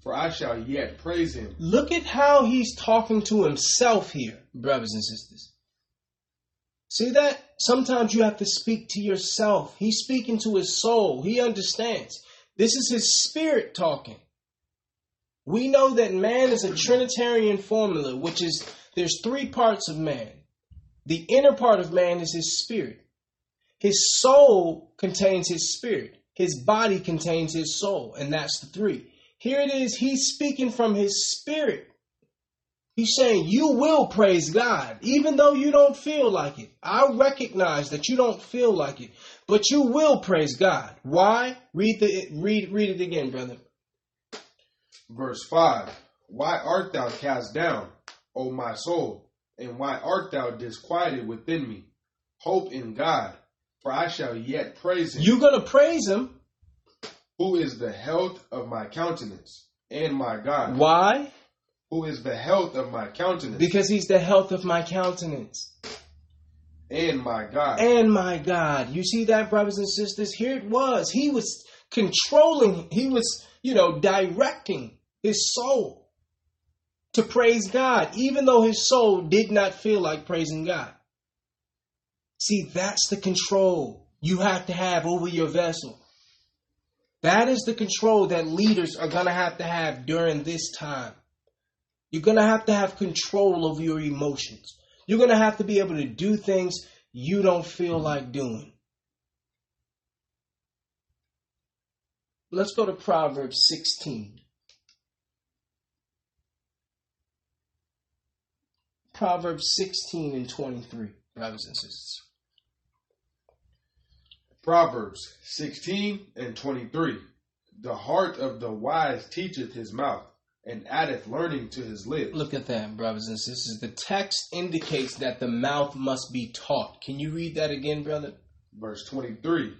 for I shall yet praise him. Look at how he's talking to himself here, brothers and sisters. See that? Sometimes you have to speak to yourself. He's speaking to his soul. He understands. This is his spirit talking. We know that man is a Trinitarian formula, which is there's three parts of man. The inner part of man is his spirit. His soul contains his spirit. His body contains his soul, and that's the three. Here it is, he's speaking from his spirit. He's saying, You will praise God, even though you don't feel like it. I recognize that you don't feel like it, but you will praise God. Why? Read the read read it again, brother. Verse 5 Why art thou cast down, O my soul? And why art thou disquieted within me? Hope in God, for I shall yet praise him. You're gonna praise him. Who is the health of my countenance and my God? Why? Who is the health of my countenance Because he's the health of my countenance. and my God? and my God. You see that, brothers and sisters? Here it was. He was controlling, he was, you know, directing his soul to praise God, even though his soul did not feel like praising God. See, that's the control you have to have over your vessel. That is the control that leaders are going to have to have during this time. You're going to have to have control over your emotions. You're going to have to be able to do things you don't feel like doing. Let's go to Proverbs 16. Proverbs 16 and 23, brothers and sisters. Proverbs 16 and 23. The heart of the wise teacheth his mouth, and addeth learning to his lips. Look at that, brothers and sisters. The text indicates that the mouth must be taught. Can you read that again, brother? Verse 23.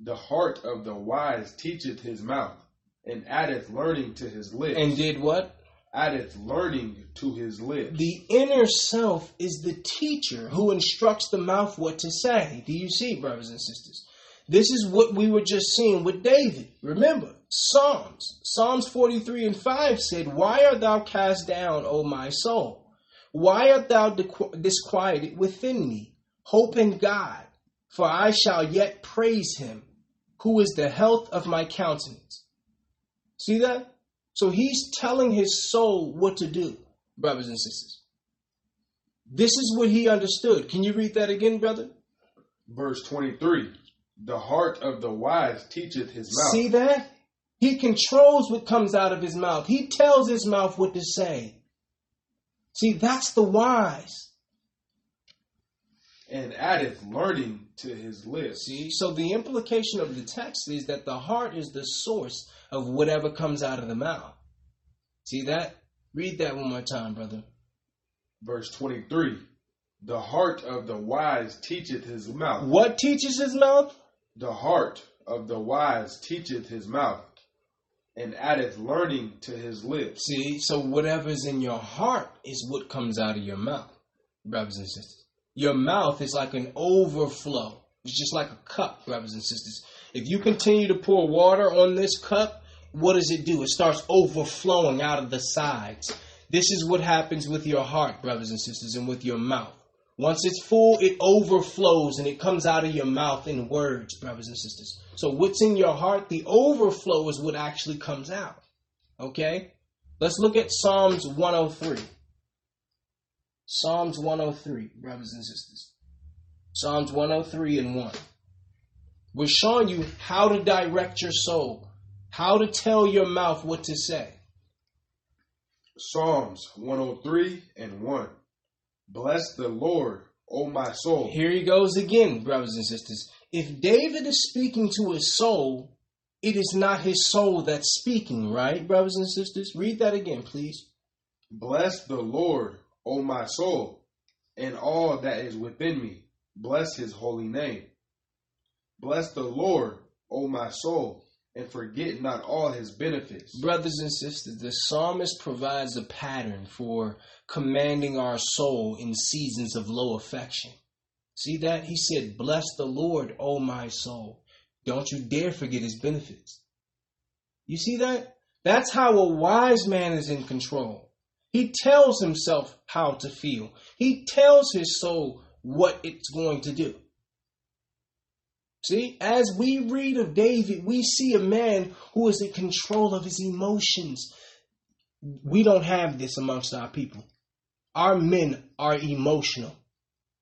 The heart of the wise teacheth his mouth, and addeth learning to his lips. And did what? addeth learning to his lips. The inner self is the teacher who instructs the mouth what to say. Do you see, brothers and sisters? This is what we were just seeing with David. Remember, Psalms. Psalms 43 and 5 said, Why art thou cast down, O my soul? Why art thou disquieted within me? Hope in God, for I shall yet praise him, who is the health of my countenance. See that? So he's telling his soul what to do, brothers and sisters. This is what he understood. Can you read that again, brother? Verse 23 The heart of the wise teacheth his mouth. See that? He controls what comes out of his mouth. He tells his mouth what to say. See, that's the wise. And addeth learning to his lips. See, so the implication of the text is that the heart is the source of whatever comes out of the mouth. See that? Read that one more time, brother. Verse 23 The heart of the wise teacheth his mouth. What teaches his mouth? The heart of the wise teacheth his mouth, and addeth learning to his lips. See, so whatever's in your heart is what comes out of your mouth, brothers and sisters. Your mouth is like an overflow. It's just like a cup, brothers and sisters. If you continue to pour water on this cup, what does it do? It starts overflowing out of the sides. This is what happens with your heart, brothers and sisters, and with your mouth. Once it's full, it overflows and it comes out of your mouth in words, brothers and sisters. So what's in your heart, the overflow is what actually comes out. Okay? Let's look at Psalms 103. Psalms 103, brothers and sisters. Psalms 103 and 1. We're showing you how to direct your soul, how to tell your mouth what to say. Psalms 103 and 1. Bless the Lord, O my soul. Here he goes again, brothers and sisters. If David is speaking to his soul, it is not his soul that's speaking, right, brothers and sisters? Read that again, please. Bless the Lord, O my soul, and all that is within me. Bless his holy name. Bless the Lord, O my soul, and forget not all his benefits. Brothers and sisters, the psalmist provides a pattern for commanding our soul in seasons of low affection. See that? He said, Bless the Lord, O my soul. Don't you dare forget his benefits. You see that? That's how a wise man is in control. He tells himself how to feel. He tells his soul what it's going to do. See, as we read of David, we see a man who is in control of his emotions. We don't have this amongst our people. Our men are emotional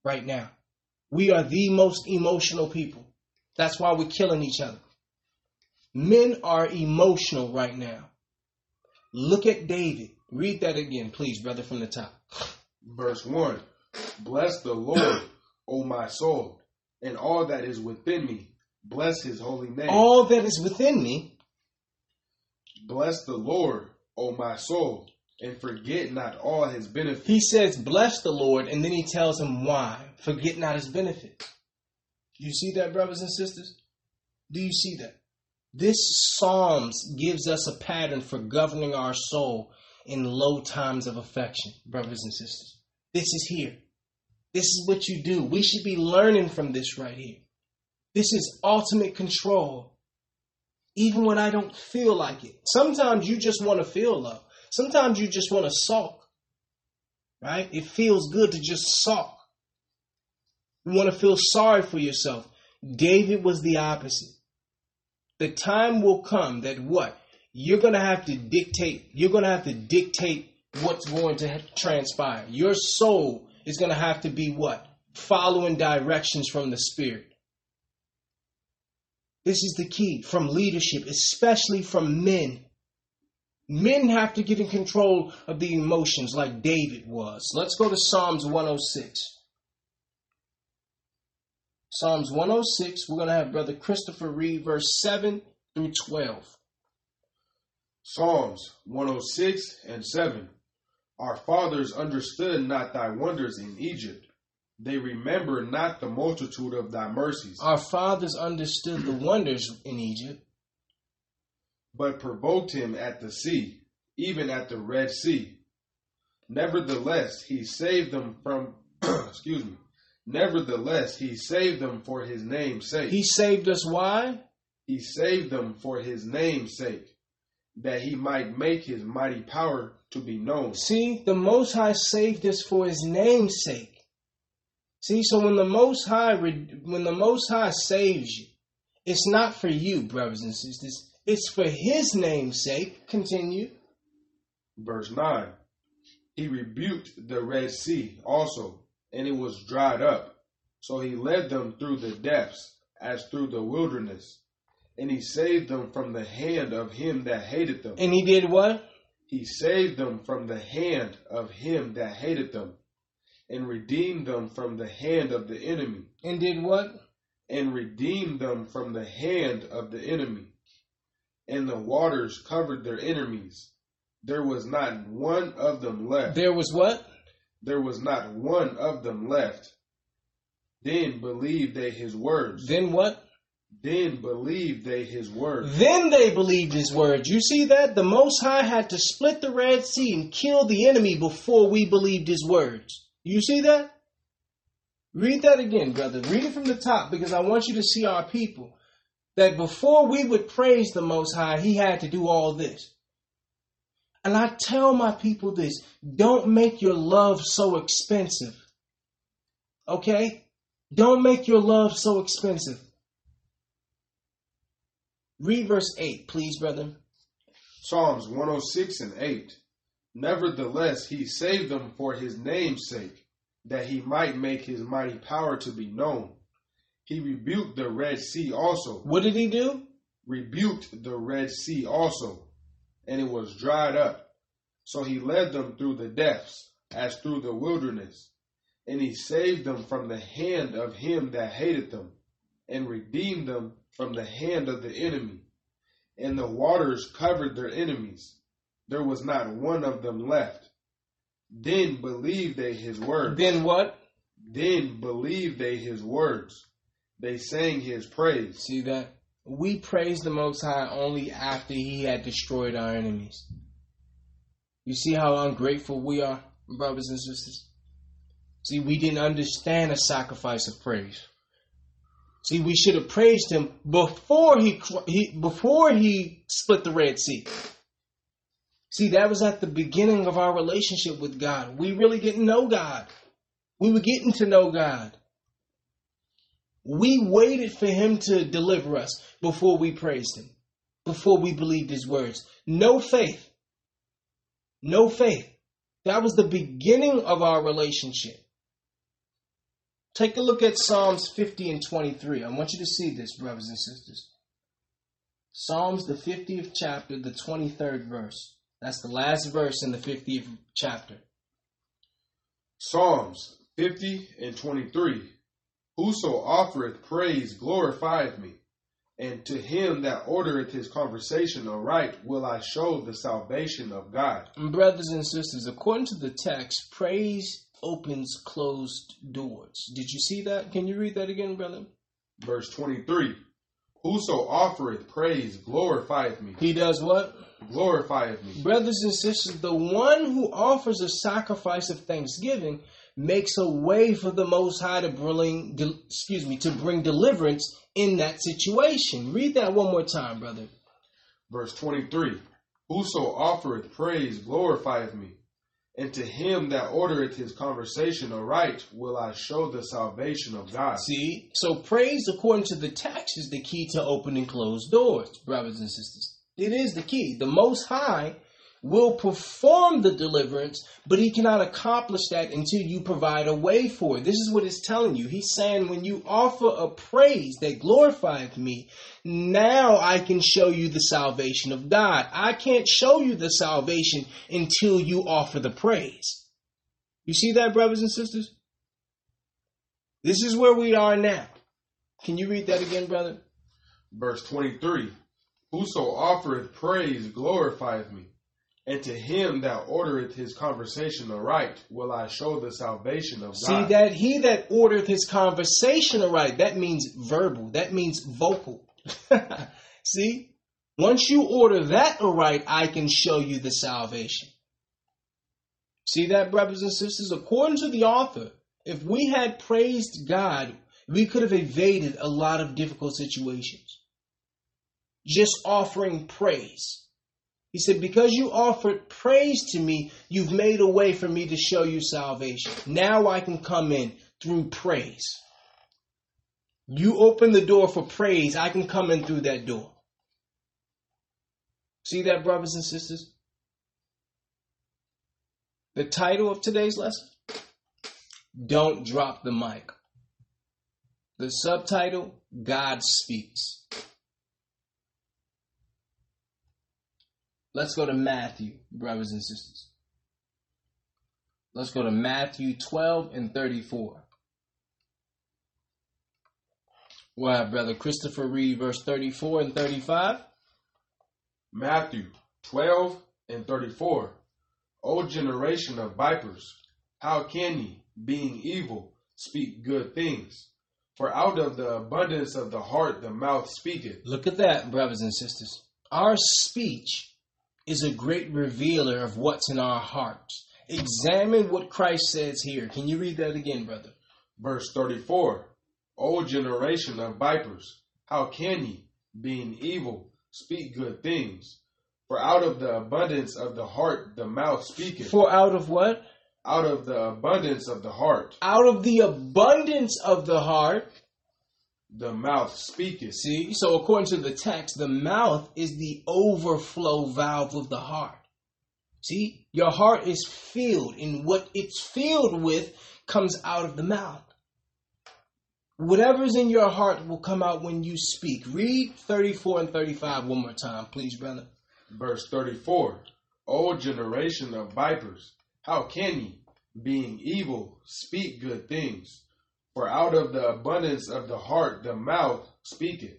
right now. We are the most emotional people. That's why we're killing each other. Men are emotional right now. Look at David. Read that again, please, brother, from the top. Verse 1 Bless the Lord, O my soul, and all that is within me. Bless his holy name. All that is within me. Bless the Lord, O my soul, and forget not all his benefits. He says, Bless the Lord, and then he tells him why. Forget not his benefits. You see that, brothers and sisters? Do you see that? This Psalms gives us a pattern for governing our soul in low times of affection, brothers and sisters. This is here. This is what you do. We should be learning from this right here. This is ultimate control. Even when I don't feel like it. Sometimes you just want to feel love. Sometimes you just want to sulk. Right? It feels good to just sulk. You want to feel sorry for yourself. David was the opposite. The time will come that what? You're going to have to dictate, you're going to have to dictate what's going to transpire. Your soul is going to have to be what? Following directions from the Spirit. This is the key from leadership, especially from men. Men have to get in control of the emotions like David was. Let's go to Psalms 106. Psalms 106, we're going to have Brother Christopher read verse 7 through 12. Psalms 106 and 7. Our fathers understood not thy wonders in Egypt. They remember not the multitude of thy mercies. Our fathers understood the wonders in Egypt, but provoked him at the sea, even at the Red Sea. Nevertheless, he saved them from, excuse me, nevertheless, he saved them for his name's sake. He saved us why? He saved them for his name's sake, that he might make his mighty power to be known. See, the Most High saved us for his name's sake. See, so when the Most High when the Most High saves you, it's not for you, brothers and sisters. It's for His name's sake. Continue. Verse nine. He rebuked the Red Sea also, and it was dried up. So he led them through the depths, as through the wilderness, and he saved them from the hand of him that hated them. And he did what? He saved them from the hand of him that hated them, and redeemed them from the hand of the enemy. And did what? And redeemed them from the hand of the enemy. And the waters covered their enemies. There was not one of them left. There was what? There was not one of them left. Then believed they his words. Then what? Then believed they his words. Then they believed his words. You see that? The Most High had to split the Red Sea and kill the enemy before we believed his words. You see that? Read that again, brother. Read it from the top because I want you to see our people. That before we would praise the Most High, he had to do all this. And I tell my people this don't make your love so expensive. Okay? Don't make your love so expensive. Read verse 8, please, brother. Psalms 106 and 8. Nevertheless, he saved them for his name's sake, that he might make his mighty power to be known. He rebuked the Red Sea also. What did he do? Rebuked the Red Sea also, and it was dried up. So he led them through the depths, as through the wilderness. And he saved them from the hand of him that hated them, and redeemed them from the hand of the enemy. And the waters covered their enemies. There was not one of them left. Then believed they his words. Then what? Then believed they his words. They sang his praise. See that? We praise the Most High only after he had destroyed our enemies. You see how ungrateful we are, brothers and sisters? See, we didn't understand a sacrifice of praise. See, we should have praised him before he, he before he split the Red Sea. See, that was at the beginning of our relationship with God. We really didn't know God. We were getting to know God. We waited for him to deliver us before we praised him, before we believed his words. No faith. No faith. That was the beginning of our relationship. Take a look at Psalms 50 and 23. I want you to see this, brothers and sisters. Psalms, the 50th chapter, the 23rd verse. That's the last verse in the 50th chapter. Psalms 50 and 23. Whoso offereth praise glorifieth me, and to him that ordereth his conversation aright will I show the salvation of God. Brothers and sisters, according to the text, praise opens closed doors. Did you see that? Can you read that again, brother? Verse 23 Whoso offereth praise glorifieth me. He does what? Glorifieth me. Brothers and sisters, the one who offers a sacrifice of thanksgiving makes a way for the Most High to bring, excuse me, to bring deliverance in that situation. Read that one more time, brother. Verse 23 Whoso offereth praise glorifieth me and to him that ordereth his conversation aright will I show the salvation of God. See, so praise according to the text is the key to opening closed doors, brothers and sisters. It is the key. The Most High will perform the deliverance, but he cannot accomplish that until you provide a way for it. This is what it's telling you. He's saying, when you offer a praise that glorifieth me, now I can show you the salvation of God. I can't show you the salvation until you offer the praise. You see that, brothers and sisters? This is where we are now. Can you read that again, brother? Verse 23 Whoso offereth praise glorifieth me and to him that ordereth his conversation aright will I show the salvation of God. See that he that ordereth his conversation aright, that means verbal, that means vocal. See? Once you order that aright, I can show you the salvation. See that, brothers and sisters? According to the author, if we had praised God, we could have evaded a lot of difficult situations. Just offering praise. He said, Because you offered praise to me, you've made a way for me to show you salvation. Now I can come in through praise. You open the door for praise, I can come in through that door. See that, brothers and sisters? The title of today's lesson Don't Drop the Mic. The subtitle God Speaks. Let's go to Matthew, brothers and sisters. Let's go to Matthew 12 and 34. We'll Brother Christopher read verse 34 and 35. Matthew 12 and 34. O generation of vipers, how can ye, being evil, speak good things? For out of the abundance of the heart the mouth speaketh. Look at that, brothers and sisters. Our speech is a great revealer of what's in our hearts. Examine what Christ says here. Can you read that again, brother? Verse 34 O generation of vipers, how can ye, being evil, speak good things? For out of the abundance of the heart the mouth speaketh. For out of what? Out of the abundance of the heart. Out of the abundance of the heart. The mouth speaketh. See, so according to the text, the mouth is the overflow valve of the heart. See, your heart is filled, and what it's filled with comes out of the mouth. Whatever's in your heart will come out when you speak. Read 34 and 35 one more time, please, brother. Verse 34 O generation of vipers, how can ye, being evil, speak good things? For out of the abundance of the heart the mouth speaketh.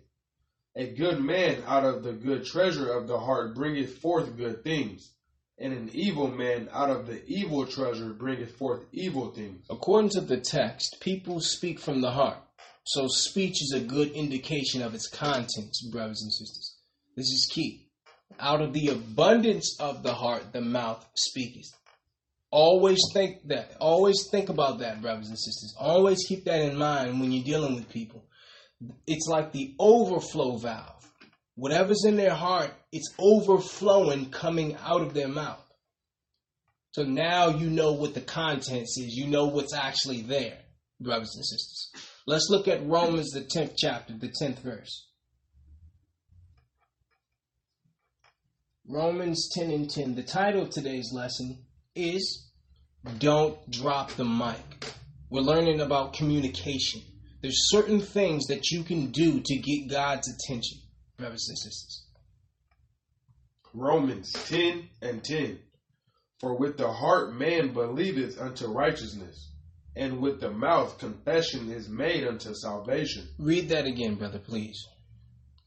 A good man out of the good treasure of the heart bringeth forth good things and an evil man out of the evil treasure bringeth forth evil things. According to the text, people speak from the heart. So speech is a good indication of its contents, brothers and sisters. This is key. Out of the abundance of the heart, the mouth speaketh. Always think that. Always think about that, brothers and sisters. Always keep that in mind when you're dealing with people. It's like the overflow valve whatever's in their heart, it's overflowing coming out of their mouth. So now you know what the contents is. You know what's actually there, brothers and sisters. Let's look at Romans, the 10th chapter, the 10th verse. Romans 10 and 10. The title of today's lesson is Don't Drop the Mic. We're learning about communication. There's certain things that you can do to get God's attention brothers and sisters. Romans 10 and 10. For with the heart man believeth unto righteousness, and with the mouth confession is made unto salvation. Read that again, brother, please.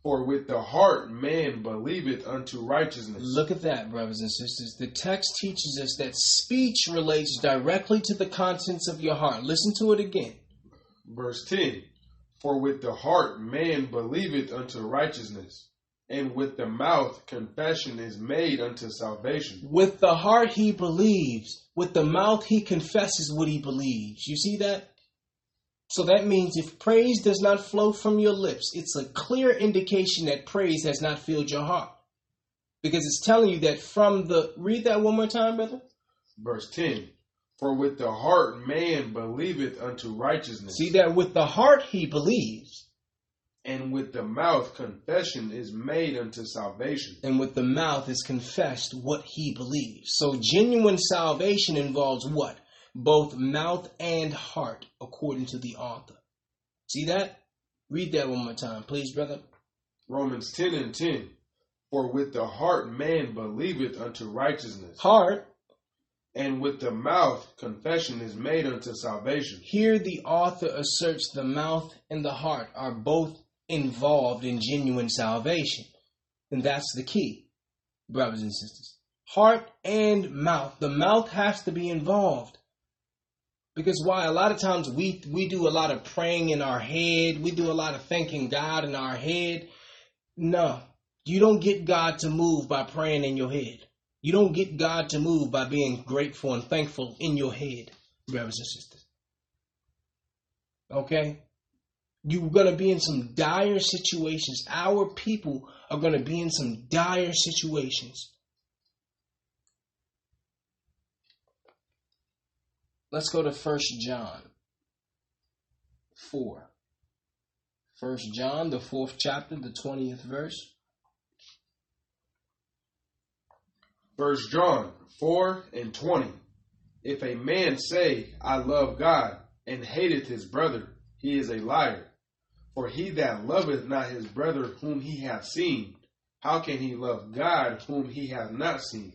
For with the heart man believeth unto righteousness. Look at that, brothers and sisters. The text teaches us that speech relates directly to the contents of your heart. Listen to it again. Verse 10 for with the heart man believeth unto righteousness, and with the mouth confession is made unto salvation. With the heart he believes, with the mouth he confesses what he believes. You see that? So that means if praise does not flow from your lips, it's a clear indication that praise has not filled your heart. Because it's telling you that from the. Read that one more time, brother. Verse 10 for with the heart man believeth unto righteousness. See that with the heart he believes. And with the mouth confession is made unto salvation. And with the mouth is confessed what he believes. So genuine salvation involves what? Both mouth and heart, according to the author. See that? Read that one more time, please, brother. Romans 10 and 10. For with the heart man believeth unto righteousness. Heart and with the mouth confession is made unto salvation. Here the author asserts the mouth and the heart are both involved in genuine salvation. And that's the key, brothers and sisters. Heart and mouth. The mouth has to be involved. Because why? A lot of times we we do a lot of praying in our head. We do a lot of thanking God in our head. No, you don't get God to move by praying in your head. You don't get God to move by being grateful and thankful in your head, brothers and sisters. Okay? You're going to be in some dire situations. Our people are going to be in some dire situations. Let's go to First John. 4. First John, the fourth chapter, the 20th verse. First John 4 and 20. If a man say, I love God, and hateth his brother, he is a liar. For he that loveth not his brother whom he hath seen, how can he love God whom he hath not seen?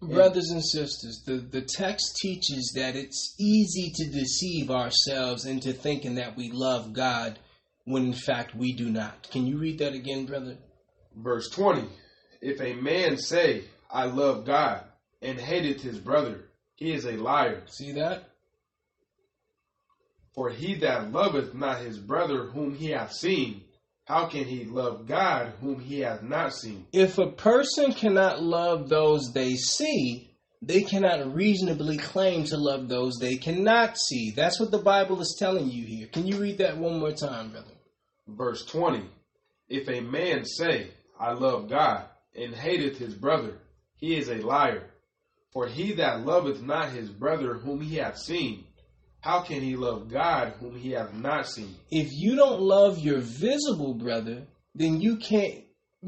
Brothers and sisters, the, the text teaches that it's easy to deceive ourselves into thinking that we love God when in fact we do not. Can you read that again, brother? Verse 20. If a man say, I love God, and hateth his brother, he is a liar. See that? For he that loveth not his brother whom he hath seen, how can he love God whom he hath not seen? If a person cannot love those they see, they cannot reasonably claim to love those they cannot see. That's what the Bible is telling you here. Can you read that one more time, brother? Verse 20 If a man say, I love God, and hateth his brother, he is a liar. For he that loveth not his brother whom he hath seen, how can he love God whom he hath not seen? If you don't love your visible brother, then you can't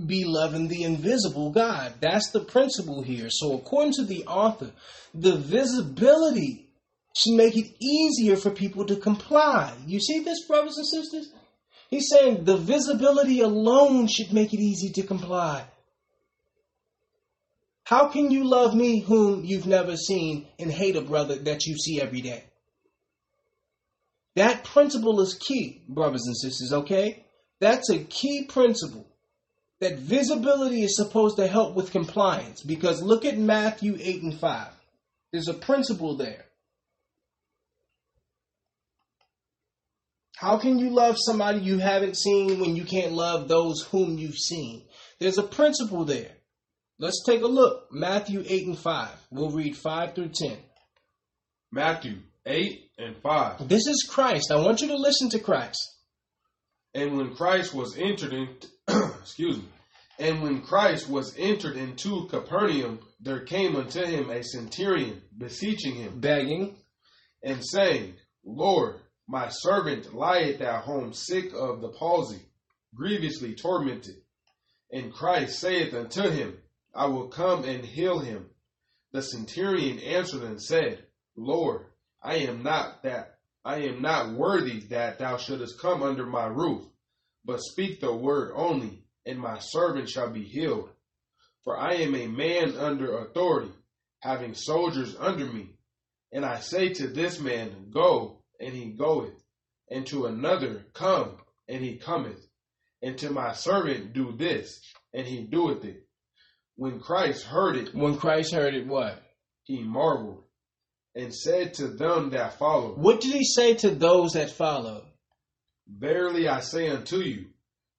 be loving the invisible God. That's the principle here. So, according to the author, the visibility should make it easier for people to comply. You see this, brothers and sisters? He's saying the visibility alone should make it easy to comply. How can you love me whom you've never seen and hate a brother that you see every day? That principle is key, brothers and sisters, okay? That's a key principle. That visibility is supposed to help with compliance because look at Matthew 8 and 5. There's a principle there. How can you love somebody you haven't seen when you can't love those whom you've seen? There's a principle there. Let's take a look. Matthew 8 and 5. We'll read 5 through 10. Matthew 8 and 5. This is Christ. I want you to listen to Christ. And when Christ was entered in, excuse me, and when Christ was entered into Capernaum, there came unto him a centurion, beseeching him, Begging. and saying, Lord, my servant lieth at home sick of the palsy, grievously tormented. And Christ saith unto him, I will come and heal him. The centurion answered and said, Lord, I am not that I am not worthy that thou shouldest come under my roof, but speak the word only, and my servant shall be healed. For I am a man under authority, having soldiers under me. And I say to this man, Go, and he goeth, and to another, Come, and he cometh, and to my servant, Do this, and he doeth it. When Christ heard it, When Christ heard it, what? he marveled, and said to them that followed, What did he say to those that followed? Verily I say unto you,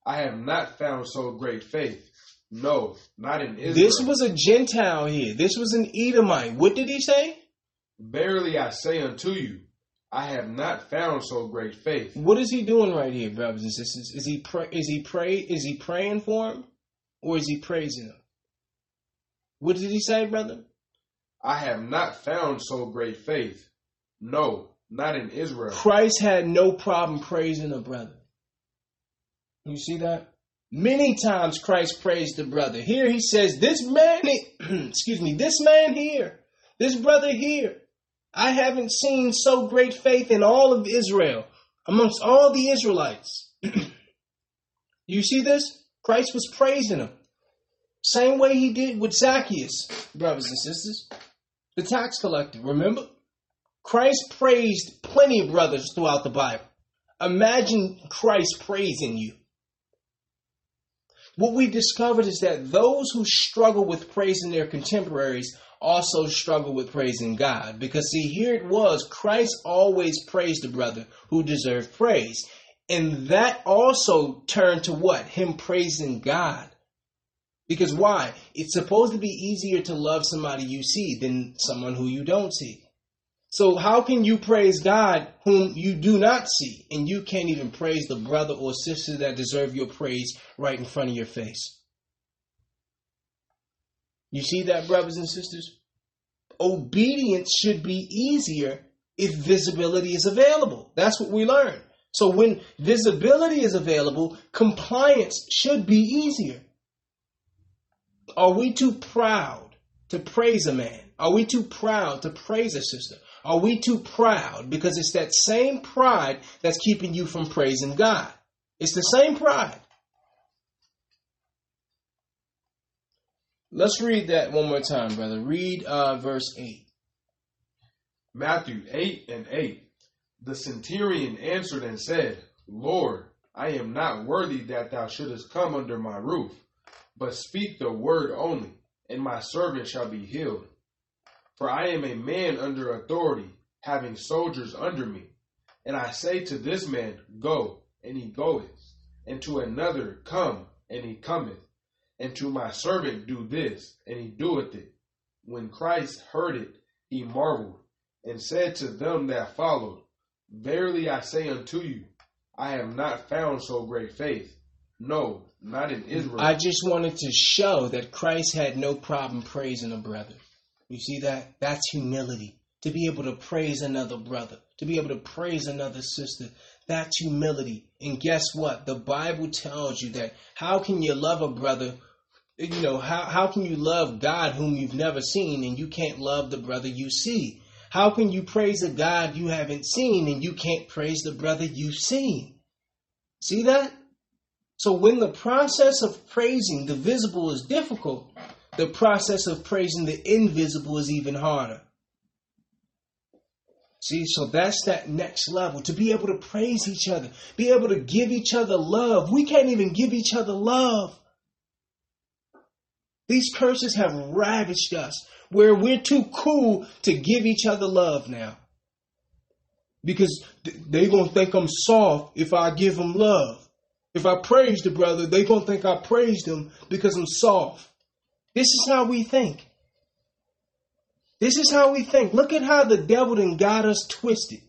I have not found so great faith. No, not in Israel. This was a Gentile here. This was an Edomite. What did he say? Verily I say unto you, I have not found so great faith. What is he doing right here, brothers and sisters? Is he pray, is he pray is he praying for him, or is he praising him? What did he say, brother? I have not found so great faith. No, not in Israel. Christ had no problem praising a brother. You see that? Many times Christ praised the brother. Here he says, This man, excuse me, this man here, this brother here, I haven't seen so great faith in all of Israel, amongst all the Israelites. you see this? Christ was praising him. Same way he did with Zacchaeus, brothers and sisters. The tax collector, remember? Christ praised plenty of brothers throughout the Bible. Imagine Christ praising you. What we discovered is that those who struggle with praising their contemporaries also struggle with praising God. Because, see, here it was Christ always praised the brother who deserved praise. And that also turned to what? Him praising God. Because why? It's supposed to be easier to love somebody you see than someone who you don't see. So how can you praise God whom you do not see and you can't even praise the brother or sister that deserve your praise right in front of your face? You see that, brothers and sisters? Obedience should be easier if visibility is available. That's what we learn. So when visibility is available, compliance should be easier. Are we too proud to praise a man? Are we too proud to praise a sister? Are we too proud? Because it's that same pride that's keeping you from praising God. It's the same pride. Let's read that one more time, brother. Read uh, verse 8. Matthew 8 and 8. The centurion answered and said, Lord, I am not worthy that thou shouldest come under my roof, but speak the word only, and my servant shall be healed. For I am a man under authority, having soldiers under me. And I say to this man, Go, and he goeth, and to another, Come, and he cometh, and to my servant, Do this, and he doeth it. When Christ heard it, he marveled, and said to them that followed, Verily I say unto you, I have not found so great faith. No, not in Israel. I just wanted to show that Christ had no problem praising a brother. You see that? That's humility. To be able to praise another brother, to be able to praise another sister, that's humility. And guess what? The Bible tells you that how can you love a brother? You know, how, how can you love God whom you've never seen and you can't love the brother you see? How can you praise a God you haven't seen and you can't praise the brother you've seen? See that? So when the process of praising the visible is difficult, the process of praising the invisible is even harder. See, so that's that next level to be able to praise each other, be able to give each other love. We can't even give each other love. These curses have ravaged us where we're too cool to give each other love now. Because they're going to think I'm soft if I give them love. If I praise the brother, they're going to think I praised him because I'm soft. This is how we think. This is how we think. Look at how the devil then got us twisted.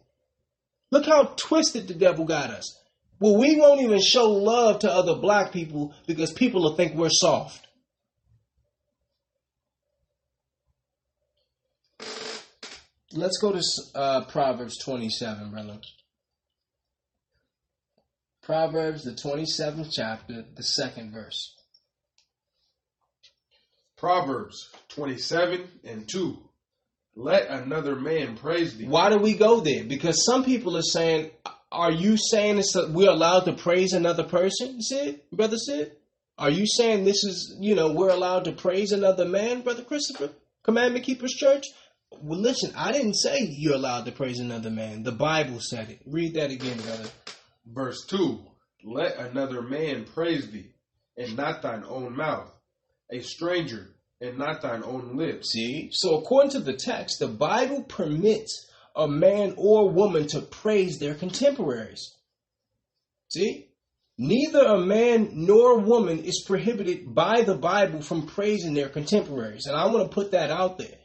Look how twisted the devil got us. Well, we won't even show love to other black people because people will think we're soft. Let's go to uh, Proverbs 27, brother. Proverbs, the 27th chapter, the second verse. Proverbs 27 and 2. Let another man praise thee. Why do we go there? Because some people are saying, are you saying this, uh, we're allowed to praise another person, Sid, Brother Sid? Are you saying this is, you know, we're allowed to praise another man, Brother Christopher? Commandment Keepers Church? Well, listen, I didn't say you're allowed to praise another man. The Bible said it. Read that again, brother. Verse 2 Let another man praise thee, and not thine own mouth, a stranger, and not thine own lips. See? So, according to the text, the Bible permits a man or woman to praise their contemporaries. See? Neither a man nor a woman is prohibited by the Bible from praising their contemporaries. And I want to put that out there.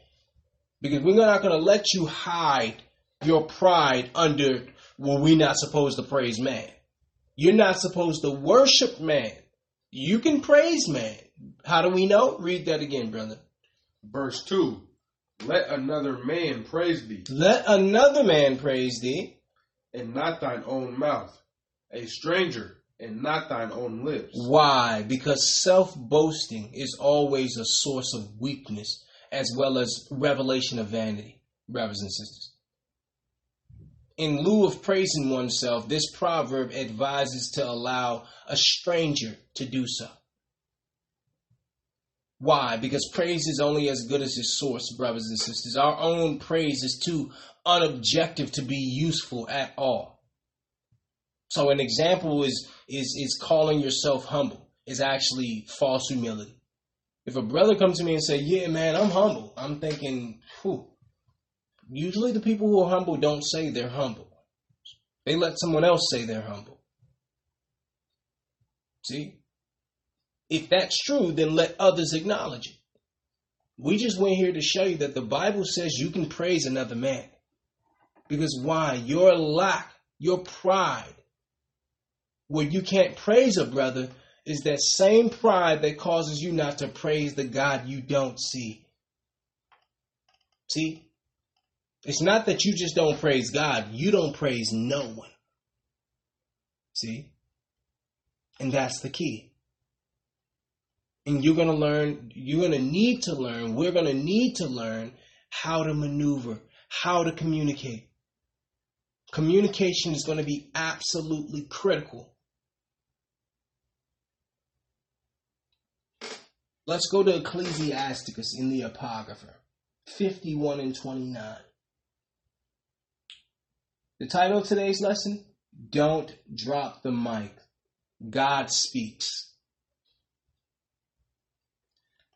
Because we're not going to let you hide your pride under, well, we're not supposed to praise man. You're not supposed to worship man. You can praise man. How do we know? Read that again, brother. Verse 2 Let another man praise thee. Let another man praise thee. And not thine own mouth. A stranger and not thine own lips. Why? Because self boasting is always a source of weakness as well as revelation of vanity, brothers and sisters. In lieu of praising oneself, this proverb advises to allow a stranger to do so. Why? Because praise is only as good as its source, brothers and sisters. Our own praise is too unobjective to be useful at all. So an example is is is calling yourself humble is actually false humility. If a brother comes to me and say, "Yeah, man, I'm humble," I'm thinking, "Whew." Usually, the people who are humble don't say they're humble. They let someone else say they're humble. See, if that's true, then let others acknowledge it. We just went here to show you that the Bible says you can praise another man. Because why? Your lack, your pride, where you can't praise a brother is that same pride that causes you not to praise the God you don't see. See? It's not that you just don't praise God, you don't praise no one. See? And that's the key. And you're going to learn, you're going to need to learn, we're going to need to learn how to maneuver, how to communicate. Communication is going to be absolutely critical. Let's go to Ecclesiasticus in the Apocrypha, 51 and 29. The title of today's lesson Don't Drop the Mic. God Speaks.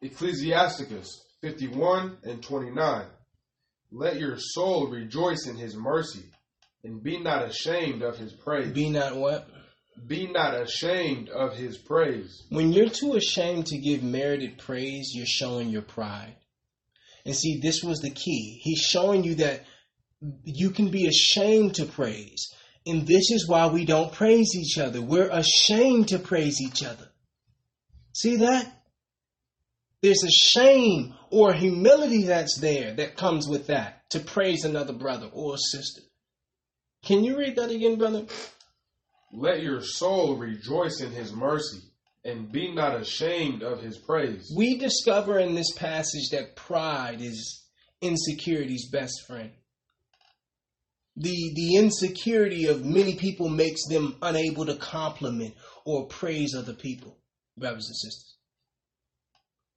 Ecclesiasticus 51 and 29. Let your soul rejoice in his mercy, and be not ashamed of his praise. Be not what? Be not ashamed of his praise. When you're too ashamed to give merited praise, you're showing your pride. And see, this was the key. He's showing you that you can be ashamed to praise. And this is why we don't praise each other. We're ashamed to praise each other. See that? There's a shame or humility that's there that comes with that to praise another brother or sister. Can you read that again, brother? Let your soul rejoice in his mercy, and be not ashamed of his praise. We discover in this passage that pride is insecurity's best friend. The, the insecurity of many people makes them unable to compliment or praise other people, brothers and sisters.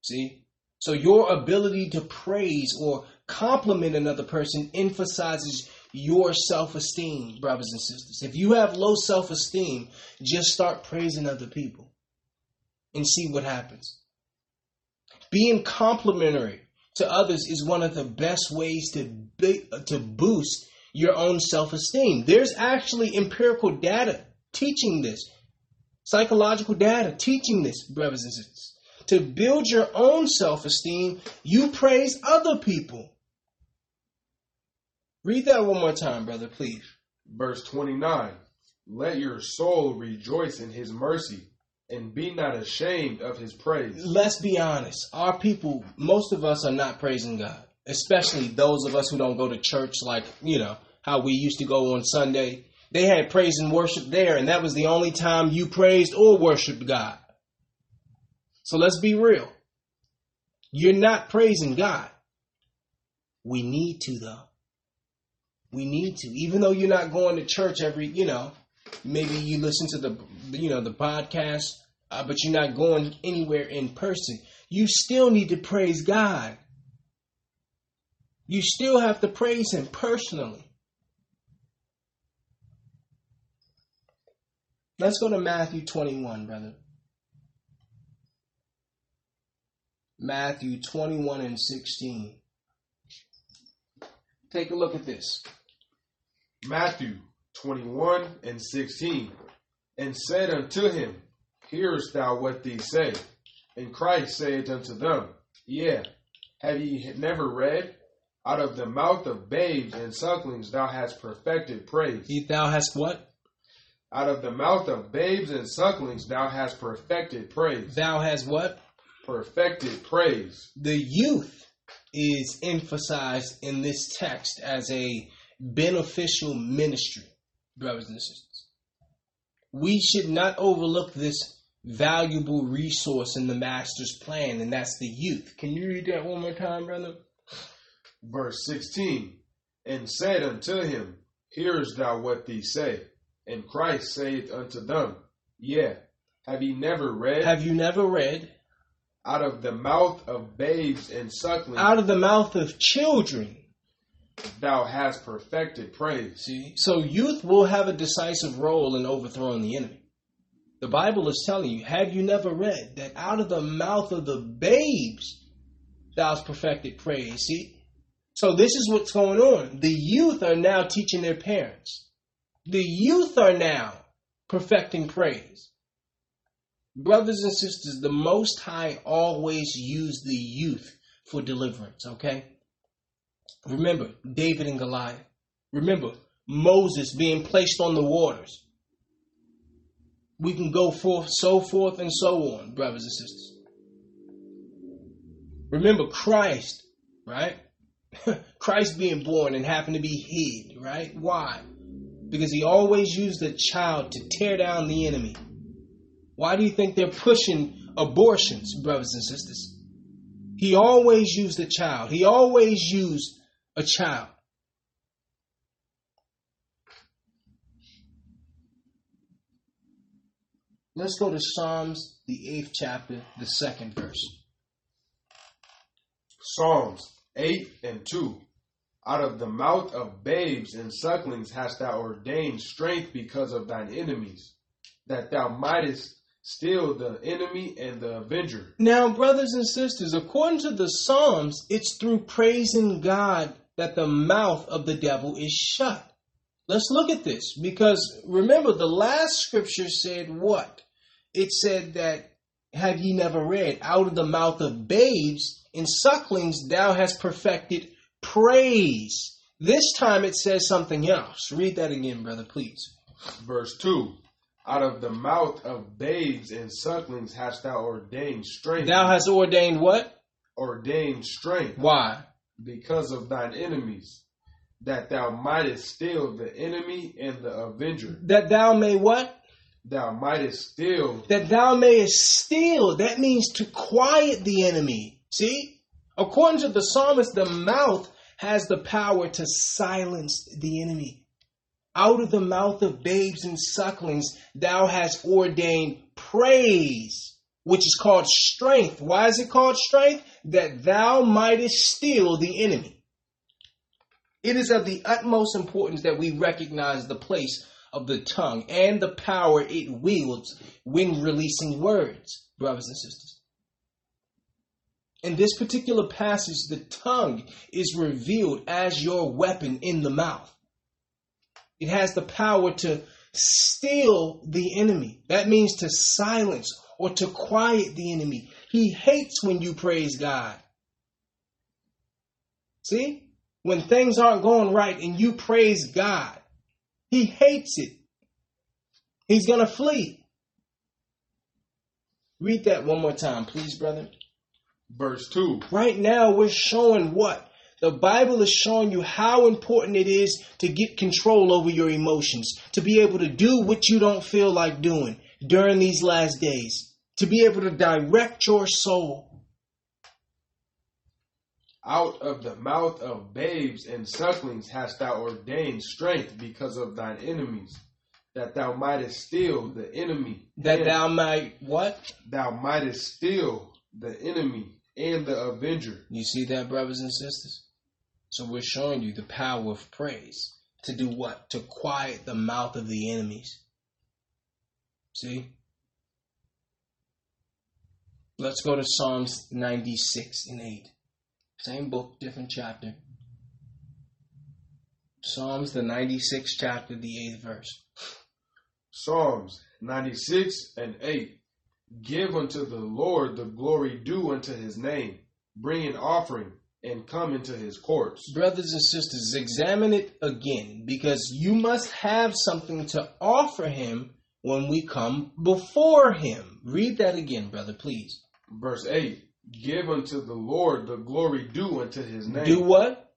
See? So your ability to praise or compliment another person emphasizes your self-esteem, brothers and sisters. If you have low self-esteem, just start praising other people and see what happens. Being complimentary to others is one of the best ways to be, to boost your own self-esteem. There's actually empirical data teaching this. Psychological data teaching this, brothers and sisters to build your own self esteem, you praise other people. Read that one more time, brother, please. Verse 29 Let your soul rejoice in his mercy and be not ashamed of his praise. Let's be honest. Our people, most of us are not praising God, especially those of us who don't go to church like, you know, how we used to go on Sunday. They had praise and worship there, and that was the only time you praised or worshiped God. So let's be real. You're not praising God. We need to, though. We need to. Even though you're not going to church every, you know, maybe you listen to the, you know, the podcast, uh, but you're not going anywhere in person. You still need to praise God. You still have to praise Him personally. Let's go to Matthew 21, brother. Matthew 21 and 16. Take a look at this. Matthew 21 and 16. And said unto him, Hearest thou what these say? And Christ said unto them, Yea, have ye never read? Out of the mouth of babes and sucklings thou hast perfected praise. He Thou hast what? Out of the mouth of babes and sucklings thou hast perfected praise. Thou hast what? perfected praise. The youth is emphasized in this text as a beneficial ministry, brothers and sisters. We should not overlook this valuable resource in the master's plan, and that's the youth. Can you read that one more time, brother? Verse 16 And said unto him, Hearest thou what these say? And Christ saith unto them, Yea, have ye never read? Have you never read? out of the mouth of babes and sucklings, out of the mouth of children, thou hast perfected praise. See, so youth will have a decisive role in overthrowing the enemy. The Bible is telling you, have you never read that out of the mouth of the babes thou hast perfected praise? See? So this is what's going on. The youth are now teaching their parents. The youth are now perfecting praise. Brothers and sisters, the Most High always used the youth for deliverance, okay? Remember, David and Goliath. Remember, Moses being placed on the waters. We can go forth, so forth, and so on, brothers and sisters. Remember Christ, right? Christ being born and having to be hid, right? Why? Because he always used a child to tear down the enemy. Why do you think they're pushing abortions, brothers and sisters? He always used a child. He always used a child. Let's go to Psalms, the eighth chapter, the second verse. Psalms 8 and 2. Out of the mouth of babes and sucklings hast thou ordained strength because of thine enemies, that thou mightest still the enemy and the avenger. Now, brothers and sisters, according to the Psalms, it's through praising God that the mouth of the devil is shut. Let's look at this because remember, the last scripture said what? It said that, have ye never read, out of the mouth of babes and sucklings thou hast perfected praise. This time it says something else. Read that again, brother, please. Verse 2 Out of the mouth of babes and sucklings hast thou ordained strength. Thou hast ordained what? ordained strength Why? because of thine enemies, that thou mightest still the enemy and the avenger. That thou may what? Thou mightest still that thou mayest steal. That means to quiet the enemy. See? According to the psalmist, the mouth has the power to silence the enemy. Out of the mouth of babes and sucklings, thou hast ordained praise, which is called strength. Why is it called strength? That thou mightest steal the enemy. It is of the utmost importance that we recognize the place of the tongue and the power it wields when releasing words, brothers and sisters. In this particular passage, the tongue is revealed as your weapon in the mouth. It has the power to still the enemy. That means to silence or to quiet the enemy. He hates when you praise God. See? When things aren't going right and you praise God, he hates it. He's going to flee. Read that one more time, please, brother. Verse 2 Right now, we're showing what? The Bible is showing you how important it is to get control over your emotions, to be able to do what you don't feel like doing during these last days, to be able to direct your soul. Out of the mouth of babes and sucklings hast thou ordained strength because of thine enemies, that thou mightest still the enemy. That thou might what? thou mightest still the enemy and the avenger. You see that, brothers and sisters? So we're showing you the power of praise to do what? To quiet the mouth of the enemies. See? Let's go to Psalms 96 and 8. Same book, different chapter. Psalms, the 96th chapter, the 8th verse. Psalms 96 and 8. Give unto the Lord the glory due unto his name. Bring an offering and come into his courts. Brothers and sisters, examine it again because you must have something to offer him when we come before him. Read that again, brother, please. Verse 8. Give unto the Lord the glory due unto his name. Do what?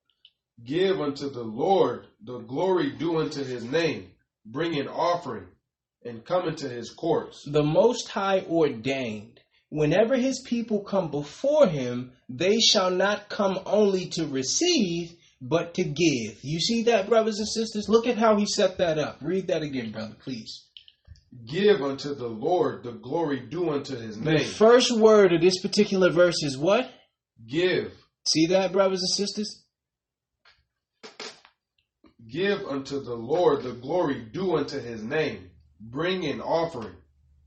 Give unto the Lord the glory due unto his name. Bring an offering and come into his courts. The Most High ordained, whenever his people come before him, they shall not come only to receive, but to give. You see that, brothers and sisters? Look at how he set that up. Read that again, brother, please. Give unto the Lord the glory due unto his name. The first word of this particular verse is what? Give. See that, brothers and sisters? Give unto the Lord the glory due unto his name. Bring an offering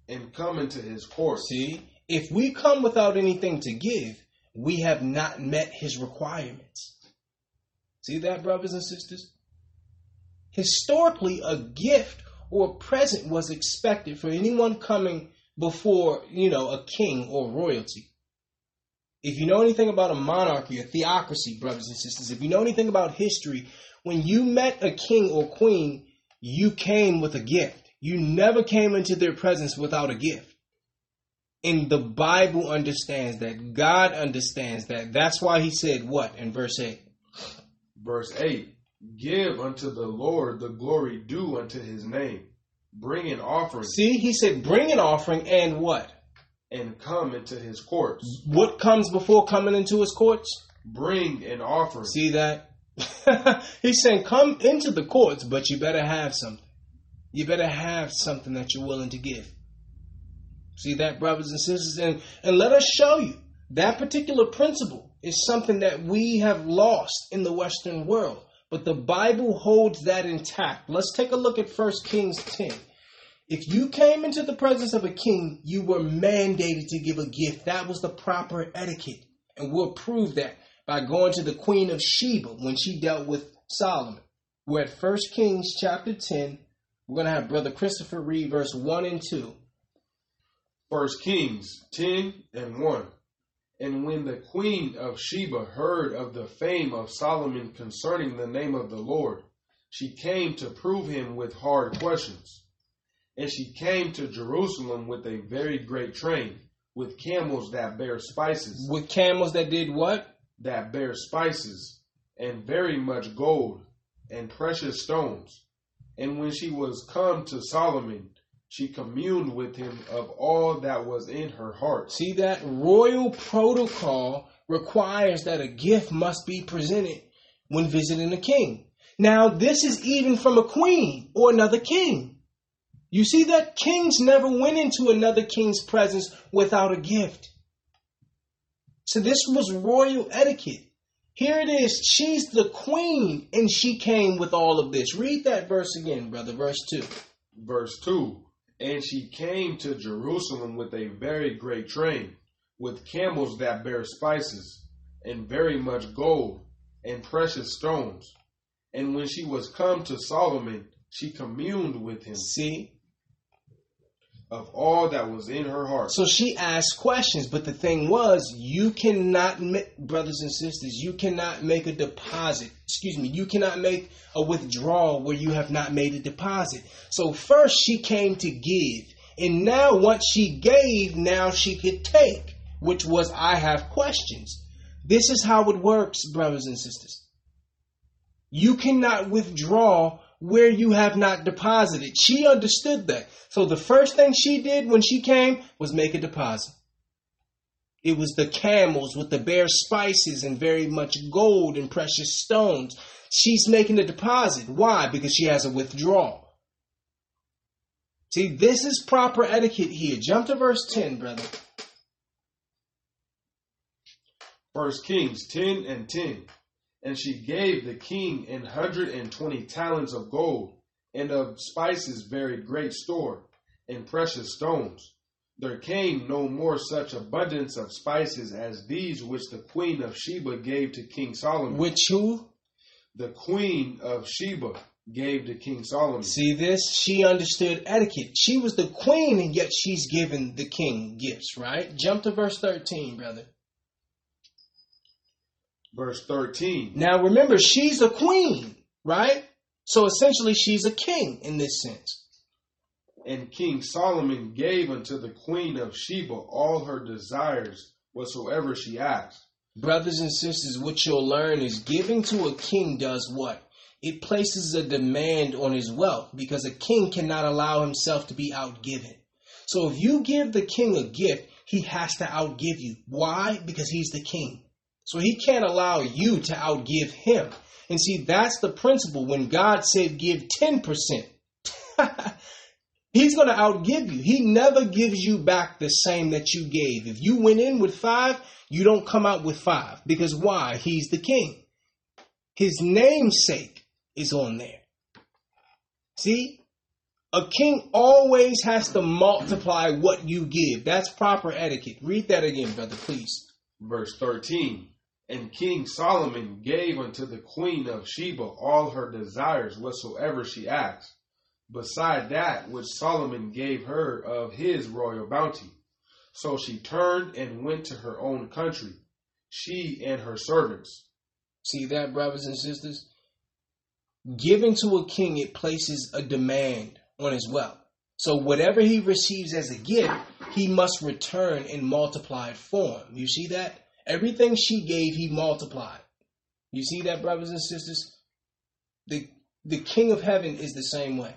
and come into his court. See, if we come without anything to give, we have not met his requirements. See that, brothers and sisters? Historically, a gift or a present was expected for anyone coming before, you know, a king or royalty. If you know anything about a monarchy, a theocracy, brothers and sisters, if you know anything about history, when you met a king or queen, you came with a gift. You never came into their presence without a gift. And the Bible understands that. God understands that. That's why he said what in verse 8? Verse 8 Give unto the Lord the glory due unto his name. Bring an offering See, he said, bring an offering and what? and come into his courts. What comes before coming into his courts? Bring an offering. See that? He's saying, come into the courts, but you better have something. You better have something that you're willing to give. See that, brothers and sisters? And, and let us show you that particular principle is something that we have lost in the Western world. But the Bible holds that intact. Let's take a look at 1 Kings 10. If you came into the presence of a king, you were mandated to give a gift. That was the proper etiquette. And we'll prove that by going to the Queen of Sheba when she dealt with Solomon. We're at 1 Kings chapter 10. We're going to have Brother Christopher read verse 1 and 2. First Kings 10 and 1. And when the queen of Sheba heard of the fame of Solomon concerning the name of the Lord, she came to prove him with hard questions. And she came to Jerusalem with a very great train, with camels that bear spices, With camels that did what? that bear spices, and very much gold, and precious stones. And when she was come to Solomon, she communed with him of all that was in her heart. See that? Royal protocol requires that a gift must be presented when visiting a king. Now, this is even from a queen or another king. You see that? Kings never went into another king's presence without a gift. So, this was royal etiquette. Here it is. She's the queen, and she came with all of this. Read that verse again, brother. Verse 2. Verse 2 And she came to Jerusalem with a very great train, with camels that bear spices, and very much gold, and precious stones. And when she was come to Solomon, she communed with him See? Of all that was in her heart. So she asked questions, but the thing was, you cannot, ma- brothers and sisters, you cannot make a deposit. Excuse me, you cannot make a withdrawal where you have not made a deposit. So first she came to give, and now once she gave, now she could take, which was, I have questions. This is how it works, brothers and sisters. You cannot withdraw where you have not deposited. She understood that. So the first thing she did when she came was make a deposit. It was the camels with the bare spices and very much gold and precious stones. She's making a deposit. Why? Because she has a withdrawal. See, this is proper etiquette here. Jump to verse 10, brother. First Kings 10 and 10. And she gave the king an hundred and twenty talents of gold, and of spices very great store, and precious stones. There came no more such abundance of spices as these which the queen of Sheba gave to King Solomon. Which who? The queen of Sheba gave to King Solomon. See this? She understood etiquette. She was the queen, and yet she's given the king gifts, right? Jump to verse 13, brother. Verse 13. Now remember, she's a queen, right? So essentially, she's a king in this sense. And King Solomon gave unto the queen of Sheba all her desires whatsoever she asked. Brothers and sisters, what you'll learn is giving to a king does what? It places a demand on his wealth because a king cannot allow himself to be outgiven. So if you give the king a gift, he has to outgive you. Why? Because he's the king. So he can't allow you to outgive him. And see, that's the principle. When God said give 10%, he's going to outgive you. He never gives you back the same that you gave. If you went in with five, you don't come out with five. Because why? He's the king. His namesake is on there. See? A king always has to multiply what you give. That's proper etiquette. Read that again, brother, please. Verse 13. And King Solomon gave unto the queen of Sheba all her desires whatsoever she asked, beside that which Solomon gave her of his royal bounty. So she turned and went to her own country, she and her servants. See that, brothers and sisters? Giving to a king, it places a demand on his wealth. So whatever he receives as a gift, he must return in multiplied form. You see that? Everything she gave, he multiplied. You see that, brothers and sisters? The the King of Heaven is the same way.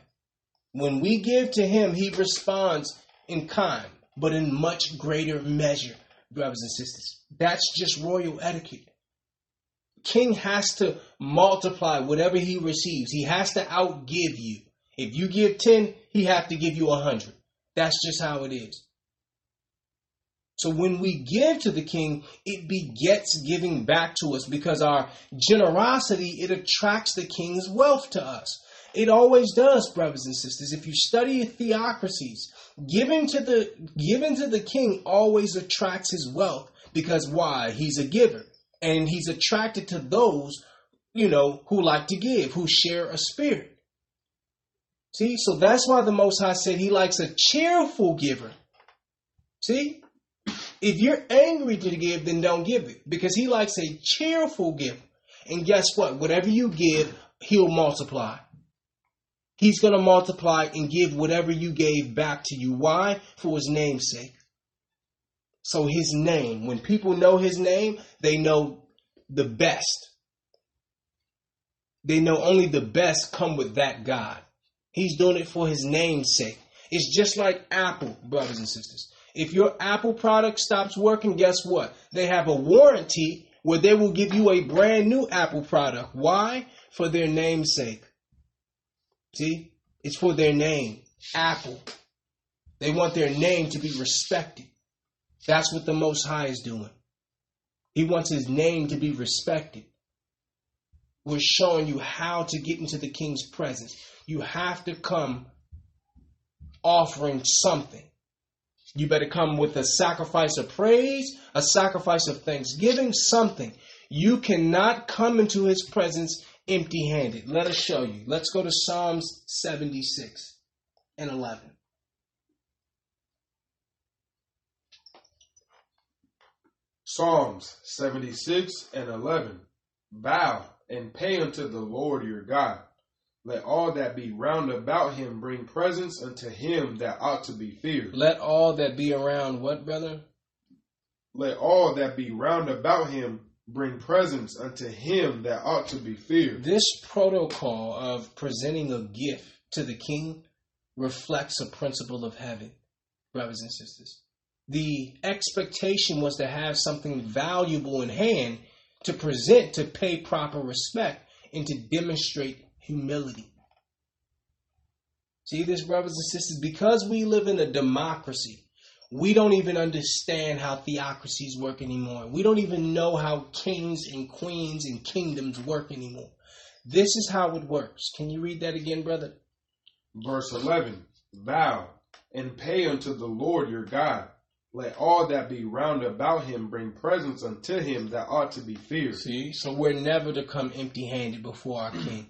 When we give to him, he responds in kind, but in much greater measure, brothers and sisters. That's just royal etiquette. King has to multiply whatever he receives. He has to outgive you. If you give 10, he have to give you a 100. That's just how it is. So when we give to the king, it begets giving back to us because our generosity, it attracts the king's wealth to us. It always does, brothers and sisters. If you study theocracies, giving to the giving to the king always attracts his wealth because why? He's a giver. And he's attracted to those, you know, who like to give, who share a spirit. See, so that's why the Most High said he likes a cheerful giver. See, if you're angry to give, then don't give it because he likes a cheerful giver. And guess what? Whatever you give, he'll multiply. He's going to multiply and give whatever you gave back to you. Why? For his name's sake. So his name, when people know his name, they know the best. They know only the best come with that God. He's doing it for his name's sake. It's just like Apple, brothers and sisters. If your Apple product stops working, guess what? They have a warranty where they will give you a brand new Apple product. Why? For their namesake. See? It's for their name, Apple. They want their name to be respected. That's what the Most High is doing. He wants his name to be respected. We're showing you how to get into the king's presence. You have to come offering something. You better come with a sacrifice of praise, a sacrifice of thanksgiving, something. You cannot come into his presence empty handed. Let us show you. Let's go to Psalms 76 and 11. Psalms 76 and 11. Bow and pay unto the Lord your God. Let all that be round about him bring presents unto him that ought to be feared. Let all that be around what, brother? Let all that be round about him bring presents unto him that ought to be feared. This protocol of presenting a gift to the king reflects a principle of heaven, brothers and sisters. The expectation was to have something valuable in hand to present to pay proper respect and to demonstrate humility. See this, brothers and sisters? Because we live in a democracy, we don't even understand how theocracies work anymore. We don't even know how kings and queens and kingdoms work anymore. This is how it works. Can you read that again, brother? Verse 11 Vow and pay unto the Lord your God. Let all that be round about him bring presents unto him that ought to be feared. See, so we're never to come empty handed before our king.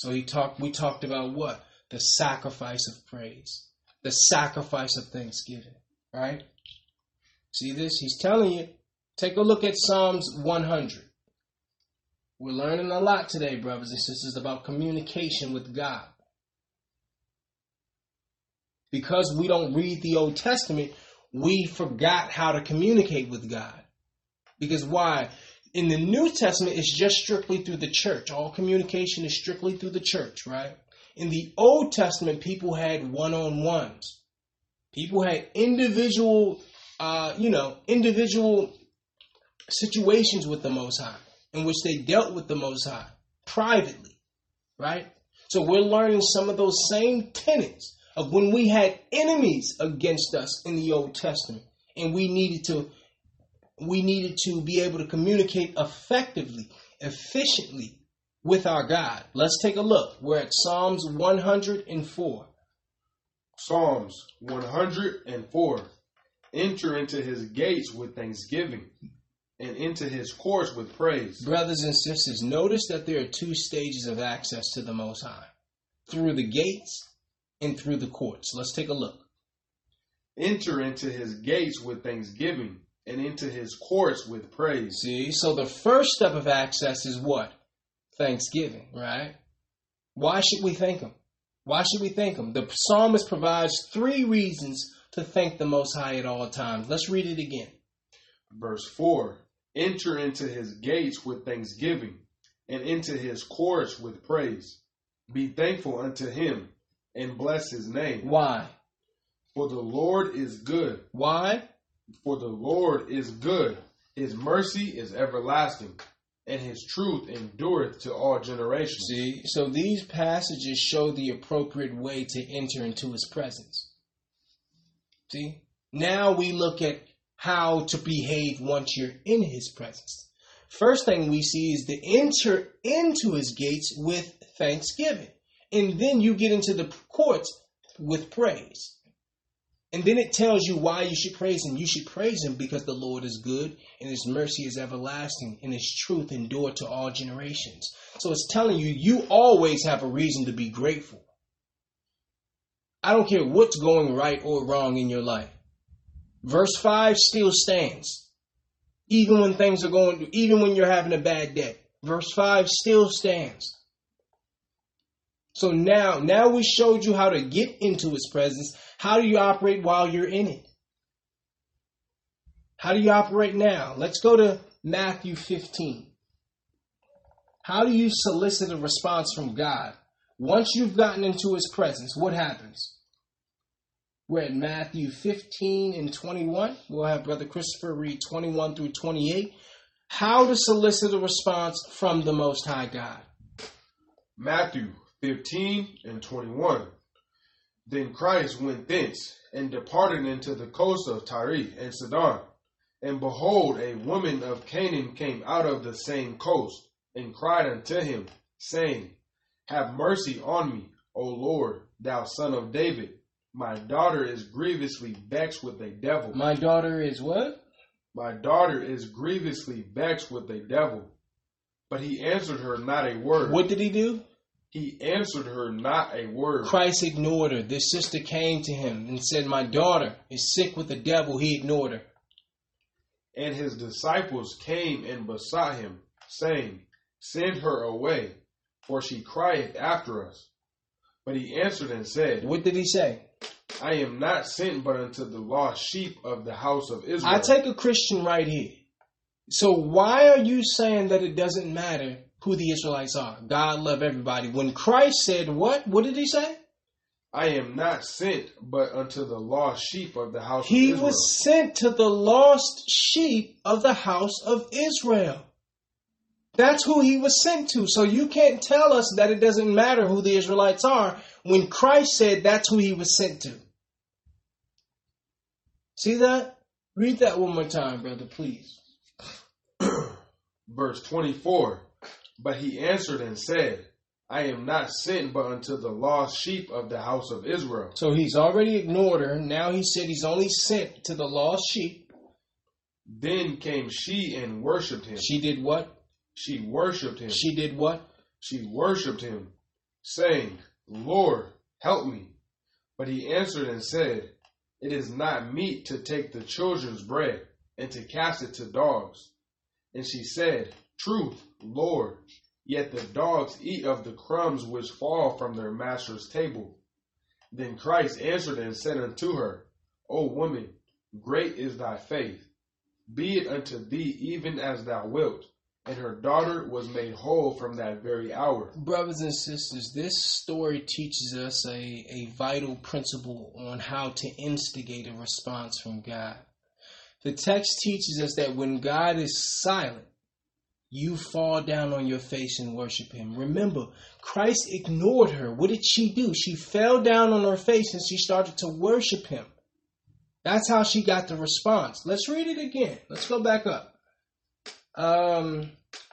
So he talked we talked about what? The sacrifice of praise. The sacrifice of thanksgiving. Right? See this? He's telling you. Take a look at Psalms 100. We're learning a lot today, brothers and sisters, about communication with God. Because we don't read the Old Testament, we forgot how to communicate with God. Because why? In the New Testament, it's just strictly through the church. All communication is strictly through the church, right? In the Old Testament, people had one on ones. People had individual, uh, you know, individual situations with the Most High in which they dealt with the Most High privately, right? So we're learning some of those same tenets of when we had enemies against us in the Old Testament and we needed to we needed to be able to communicate effectively, efficiently with our God. Let's take a look. We're at Psalms 104. Psalms 104. Enter into his gates with thanksgiving and into his courts with praise. Brothers and sisters, notice that there are two stages of access to the Most High through the gates and through the courts. Let's take a look. Enter into his gates with thanksgiving and into his courts with praise. See, so the first step of access is what? Thanksgiving, right? Why should we thank him? Why should we thank him? The psalmist provides three reasons to thank the Most High at all times. Let's read it again. Verse 4 Enter into his gates with thanksgiving and into his courts with praise. Be thankful unto him and bless his name. Why? For the Lord is good. Why? For the Lord is good. His mercy is everlasting, and his truth endureth to all generations. See, so these passages show the appropriate way to enter into his presence. See, now we look at how to behave once you're in his presence. First thing we see is to enter into his gates with thanksgiving. And then you get into the courts with praise. And then it tells you why you should praise him. You should praise him because the Lord is good and his mercy is everlasting and his truth endure to all generations. So it's telling you, you always have a reason to be grateful. I don't care what's going right or wrong in your life. Verse 5 still stands. Even when things are going, even when you're having a bad day. Verse 5 still stands. So now, now we showed you how to get into his presence. How do you operate while you're in it? How do you operate now? Let's go to Matthew 15. How do you solicit a response from God? Once you've gotten into his presence, what happens? We're at Matthew 15 and 21. We'll have Brother Christopher read 21 through 28. How to solicit a response from the Most High God. Matthew 15 and 21. Then Christ went thence and departed into the coast of Tyre and Sidon. And behold, a woman of Canaan came out of the same coast and cried unto him, saying, Have mercy on me, O Lord, thou son of David. My daughter is grievously vexed with a devil. My daughter is what? My daughter is grievously vexed with a devil. But he answered her not a word. What did he do? He answered her not a word. Christ ignored her. This sister came to him and said, My daughter is sick with the devil. He ignored her. And his disciples came and besought him, saying, Send her away, for she crieth after us. But he answered and said, What did he say? I am not sent but unto the lost sheep of the house of Israel. I take a Christian right here. So why are you saying that it doesn't matter who the Israelites are? God love everybody. When Christ said what? What did he say? I am not sent but unto the lost sheep of the house He of Israel. was sent to the lost sheep of the house of Israel. That's who he was sent to. So you can't tell us that it doesn't matter who the Israelites are when Christ said that's who he was sent to. See that? Read that one more time, brother, please. Verse 24. But he answered and said, I am not sent but unto the lost sheep of the house of Israel. So he's already ignored her. Now he said he's only sent to the lost sheep. Then came she and worshipped him. She did what? She worshipped him. She did what? She worshipped him, saying, Lord, help me. But he answered and said, It is not meet to take the children's bread and to cast it to dogs. And she said, Truth, Lord, yet the dogs eat of the crumbs which fall from their master's table. Then Christ answered and said unto her, O woman, great is thy faith. Be it unto thee even as thou wilt. And her daughter was made whole from that very hour. Brothers and sisters, this story teaches us a, a vital principle on how to instigate a response from God. The text teaches us that when God is silent, you fall down on your face and worship him. Remember, Christ ignored her. What did she do? She fell down on her face and she started to worship him. That's how she got the response. Let's read it again. Let's go back up. Um,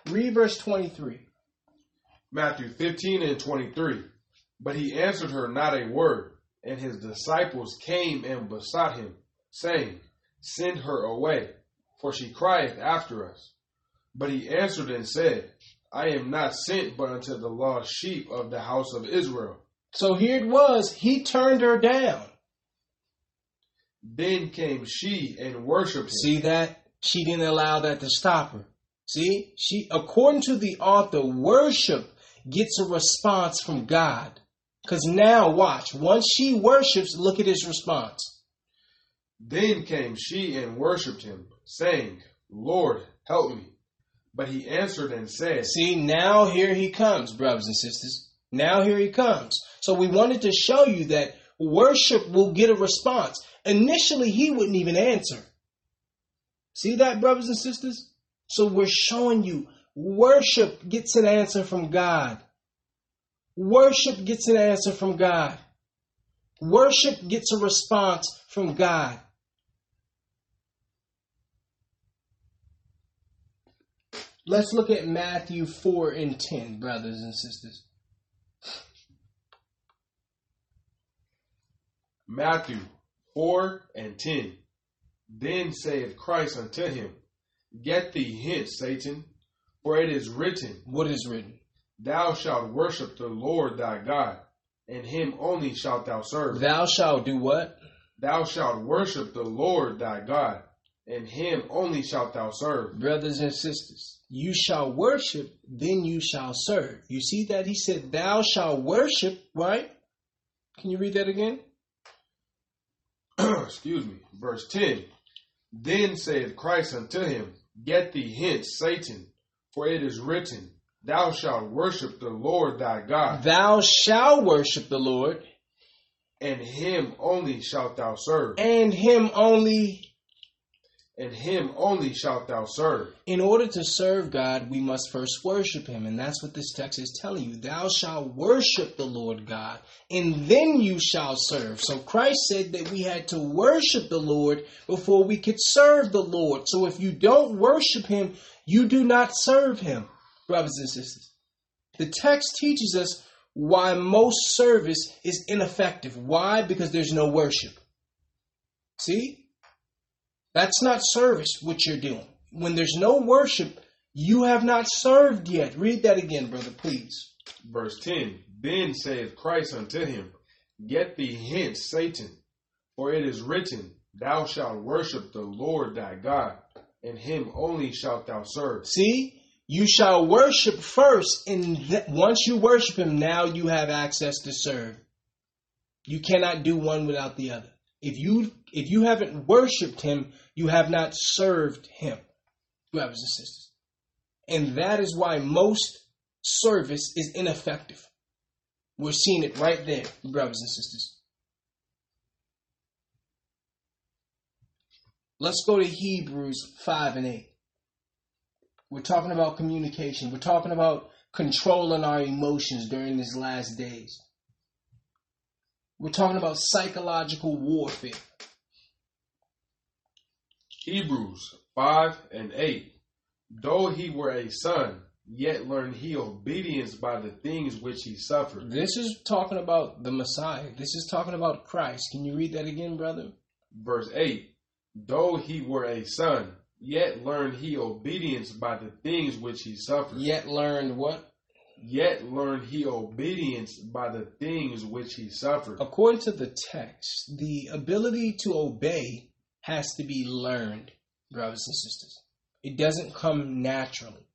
read verse 23. Matthew 15 and 23. But he answered her not a word, and his disciples came and besought him, saying, Send her away, for she crieth after us. But he answered and said, I am not sent but unto the lost sheep of the house of Israel. So here it was. He turned her down. Then came she and worshipped him. See that? She didn't allow that to stop her. See? She according to the author, worship gets a response from God. Cause now watch, once she worships, look at his response. Then came she and worshipped him, saying, Lord, help me. But he answered and said, See, now here he comes, brothers and sisters. Now here he comes. So we wanted to show you that worship will get a response. Initially, he wouldn't even answer. See that, brothers and sisters? So we're showing you worship gets an answer from God. Worship gets an answer from God. Worship gets a response from God. Let's look at Matthew 4 and 10, brothers and sisters. Matthew 4 and 10. Then saith Christ unto him, Get thee hence, Satan, for it is written, What is written? Thou shalt worship the Lord thy God, and him only shalt thou serve. Thou shalt do what? Thou shalt worship the Lord thy God, and him only shalt thou serve. Brothers and sisters, you shall worship, then you shall serve. You see that? He said, Thou shalt worship, right? Can you read that again? Excuse me. Verse 10. Then saith Christ unto him, Get thee hence, Satan, for it is written, Thou shalt worship the Lord thy God, Thou shalt worship the Lord, and him only shalt thou serve. and him only. And him only shalt thou serve. In order to serve God, we must first worship him. And that's what this text is telling you. Thou shalt worship the Lord God, and then you shall serve. So Christ said that we had to worship the Lord before we could serve the Lord. So if you don't worship him, you do not serve him, brothers and sisters. The text teaches us why most service is ineffective. Why? Because there's no worship. See? That's not service, what you're doing. When there's no worship, you have not served yet. Read that again, brother, please. Verse 10 Then saith Christ unto him, Get thee hence, Satan, for it is written, Thou shalt worship the Lord thy God, and him only shalt thou serve. See? You shall worship first, and th- once you worship him, now you have access to serve. You cannot do one without the other. If you if you haven't worshipped him, you have not served him, brothers and sisters. And that is why most service is ineffective. We're seeing it right there, brothers and sisters. Let's go to Hebrews 5 and 8. We're talking about communication. We're talking about controlling our emotions during these last days. We're talking about psychological warfare. Hebrews 5 and 8. Though he were a son, yet learned he obedience by the things which he suffered. This is talking about the Messiah. This is talking about Christ. Can you read that again, brother? Verse 8. Though he were a son, yet learned he obedience by the things which he suffered. Yet learned what? Yet learned he obedience by the things which he suffered. According to the text, the ability to obey has to be learned, brothers and sisters. It doesn't come naturally.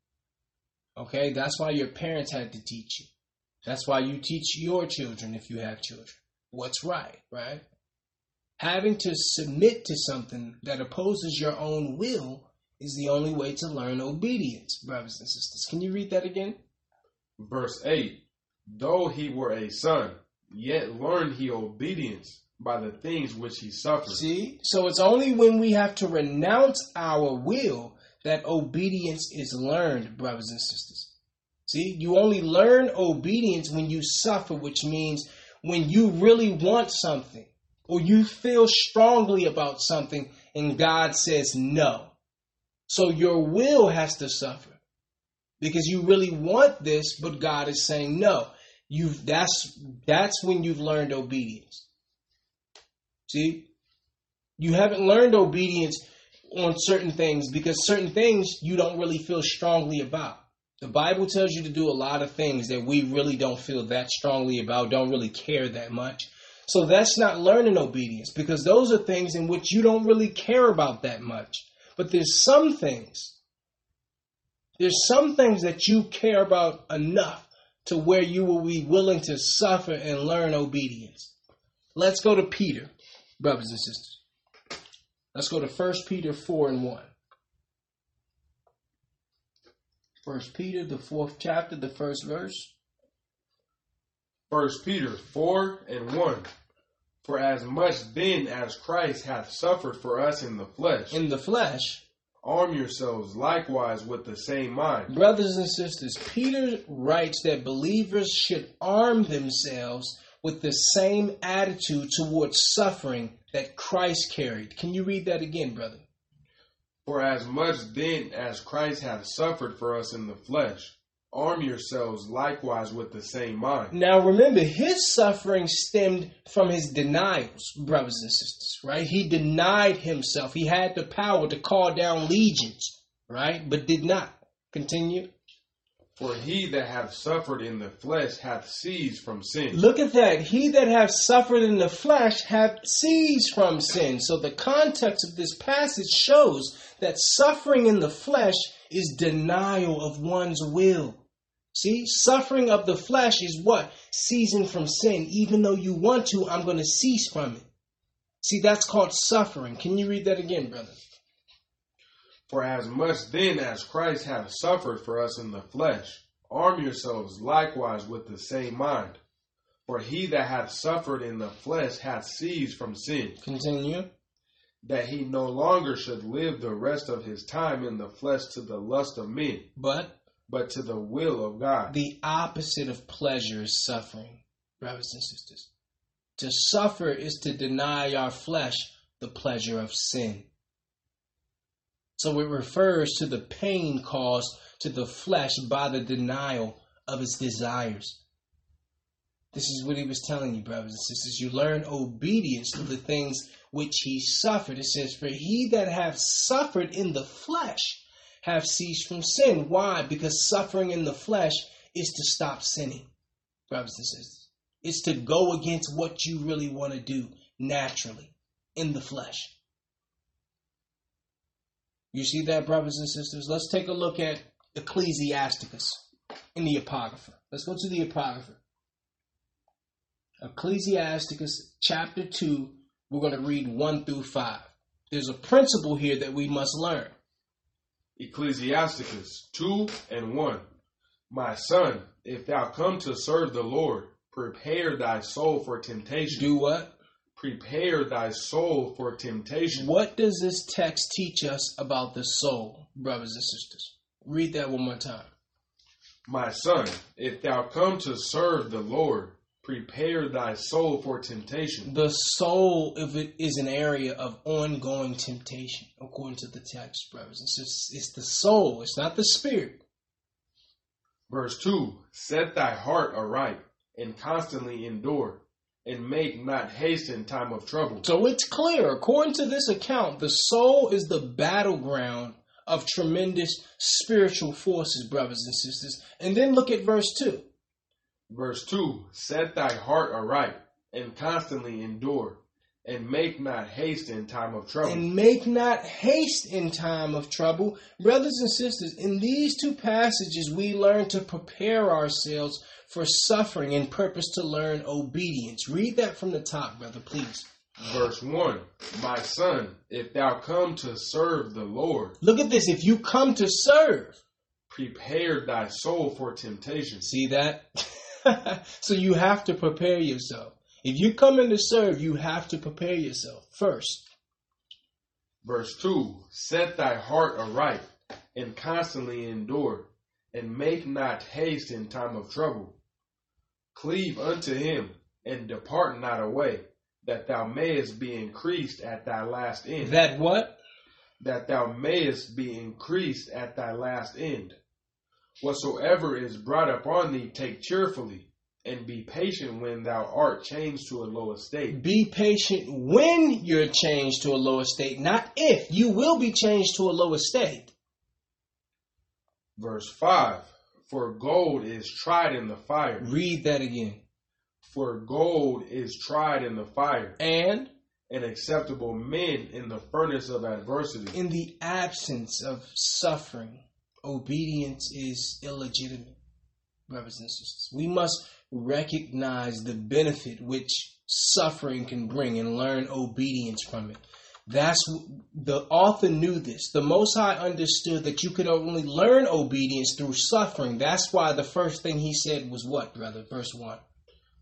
Okay? That's why your parents had to teach you. That's why you teach your children, if you have children, what's right, right? Having to submit to something that opposes your own will is the only way to learn obedience, brothers and sisters. Can you read that again? Verse 8. Though he were a son, yet learned he obedience by the things which he suffered. See? So it's only when we have to renounce our will that obedience is learned, brothers and sisters. See? You only learn obedience when you suffer, which means when you really want something or you feel strongly about something and God says no. So your will has to suffer because you really want this, but God is saying no. You've that's that's when you've learned obedience. See? You haven't learned obedience on certain things because certain things you don't really feel strongly about. The Bible tells you to do a lot of things that we really don't feel that strongly about, don't really care that much. So that's not learning obedience because those are things in which you don't really care about that much. But there's some things, there's some things that you care about enough to where you will be willing to suffer and learn obedience. Let's go to Peter, brothers and sisters. Let's go to 1 Peter 4 and 1. First Peter, the fourth chapter, the first verse. First Peter 4 and 1. For as much then as Christ hath suffered for us in the flesh, In the flesh, arm yourselves likewise with the same mind. brothers and sisters, Peter writes that believers should arm themselves with the same attitude towards suffering that Christ carried. Can you read that again, brother? For as much then as Christ hath suffered for us in the flesh, arm yourselves likewise with the same mind. Now remember, his suffering stemmed from his denials, brothers and sisters, right? He denied himself. He had the power to call down legions, right? But did not. Continue. For he that hath suffered in the flesh hath ceased from sin, Look at that. He that hath suffered in the flesh hath ceased from sin. So the context of this passage shows that suffering in the flesh is denial of one's will. See, suffering of the flesh is what? Ceasing from sin. Even though you want to, I'm going to cease from it. See, that's called suffering. Can you read that again, brother? For as much then as Christ hath suffered for us in the flesh, arm yourselves likewise with the same mind. For he that hath suffered in the flesh hath ceased from sin, Continue. that he no longer should live the rest of his time in the flesh to the lust of men, But but to the will of God. the opposite of pleasure is suffering, brothers and sisters. To suffer is to deny our flesh the pleasure of sin. So it refers to the pain caused to the flesh by the denial of its desires. This is what he was telling you, brothers and sisters. You learn obedience to the things which he suffered. It says, For he that hath suffered in the flesh have ceased from sin. Why? Because suffering in the flesh is to stop sinning, brothers and sisters. It's to go against what you really want to do naturally in the flesh. You see that, brothers and sisters? Let's take a look at Ecclesiasticus in the Apocrypha. Let's go to the Apocrypha. Ecclesiasticus chapter 2, we're going to read 1 through 5. There's a principle here that we must learn. Ecclesiasticus 2 and 1. My son, if thou come to serve the Lord, prepare thy soul for temptation. Do what? Prepare thy soul for temptation. What does this text teach us about the soul, brothers and sisters? Read that one more time. My son, if thou come to serve the Lord, prepare thy soul for temptation. The soul if it is an area of ongoing temptation, according to the text, brothers and sisters. It's the soul, it's not the spirit. Verse 2 Set thy heart aright, and constantly endure, and make not haste in time of trouble. So it's clear, according to this account, the soul is the battleground of tremendous spiritual forces, brothers and sisters. And then look at verse 2. Verse 2 Set thy heart aright, and constantly endure, and make not haste in time of trouble. and make not haste in time of trouble. Brothers and sisters, in these two passages, we learn to prepare ourselves for suffering and purpose to learn obedience. Read that from the top, brother, please. Verse 1 My son, if thou come to serve the Lord, Look at this. If you come to serve, prepare thy soul for temptation. see that? so you have to prepare yourself. If you come in to serve, you have to prepare yourself first. Verse 2 Set thy heart aright, and constantly endure, and make not haste in time of trouble. Cleave unto him, and depart not away, that thou mayest be increased at thy last end. That what? that thou mayest be increased at thy last end. Whatsoever is brought upon thee, take cheerfully, and be patient when thou art changed to a low estate. Be patient when you're changed to a lower state, not if. You will be changed to a lower state. Verse 5 For gold is tried in the fire, Read that again. for gold is tried in the fire, And and acceptable men in the furnace of adversity. in the absence of suffering, obedience is illegitimate, brothers and sisters. We must recognize the benefit which suffering can bring and learn obedience from it. That's the author knew this. The Most High understood that you could only learn obedience through suffering. That's why the first thing he said was what, brother? Verse 1.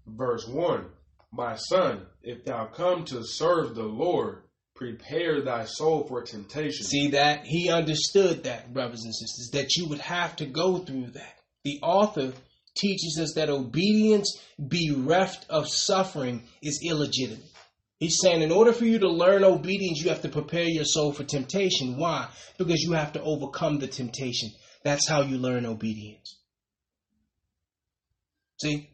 Verse 1 My son, if thou come to serve the Lord, prepare thy soul for temptation. See that? He understood that, brothers and sisters, that you would have to go through that. The author teaches us that obedience bereft of suffering is illegitimate. He's saying in order for you to learn obedience, you have to prepare your soul for temptation. Why? Because you have to overcome the temptation. That's how you learn obedience. See?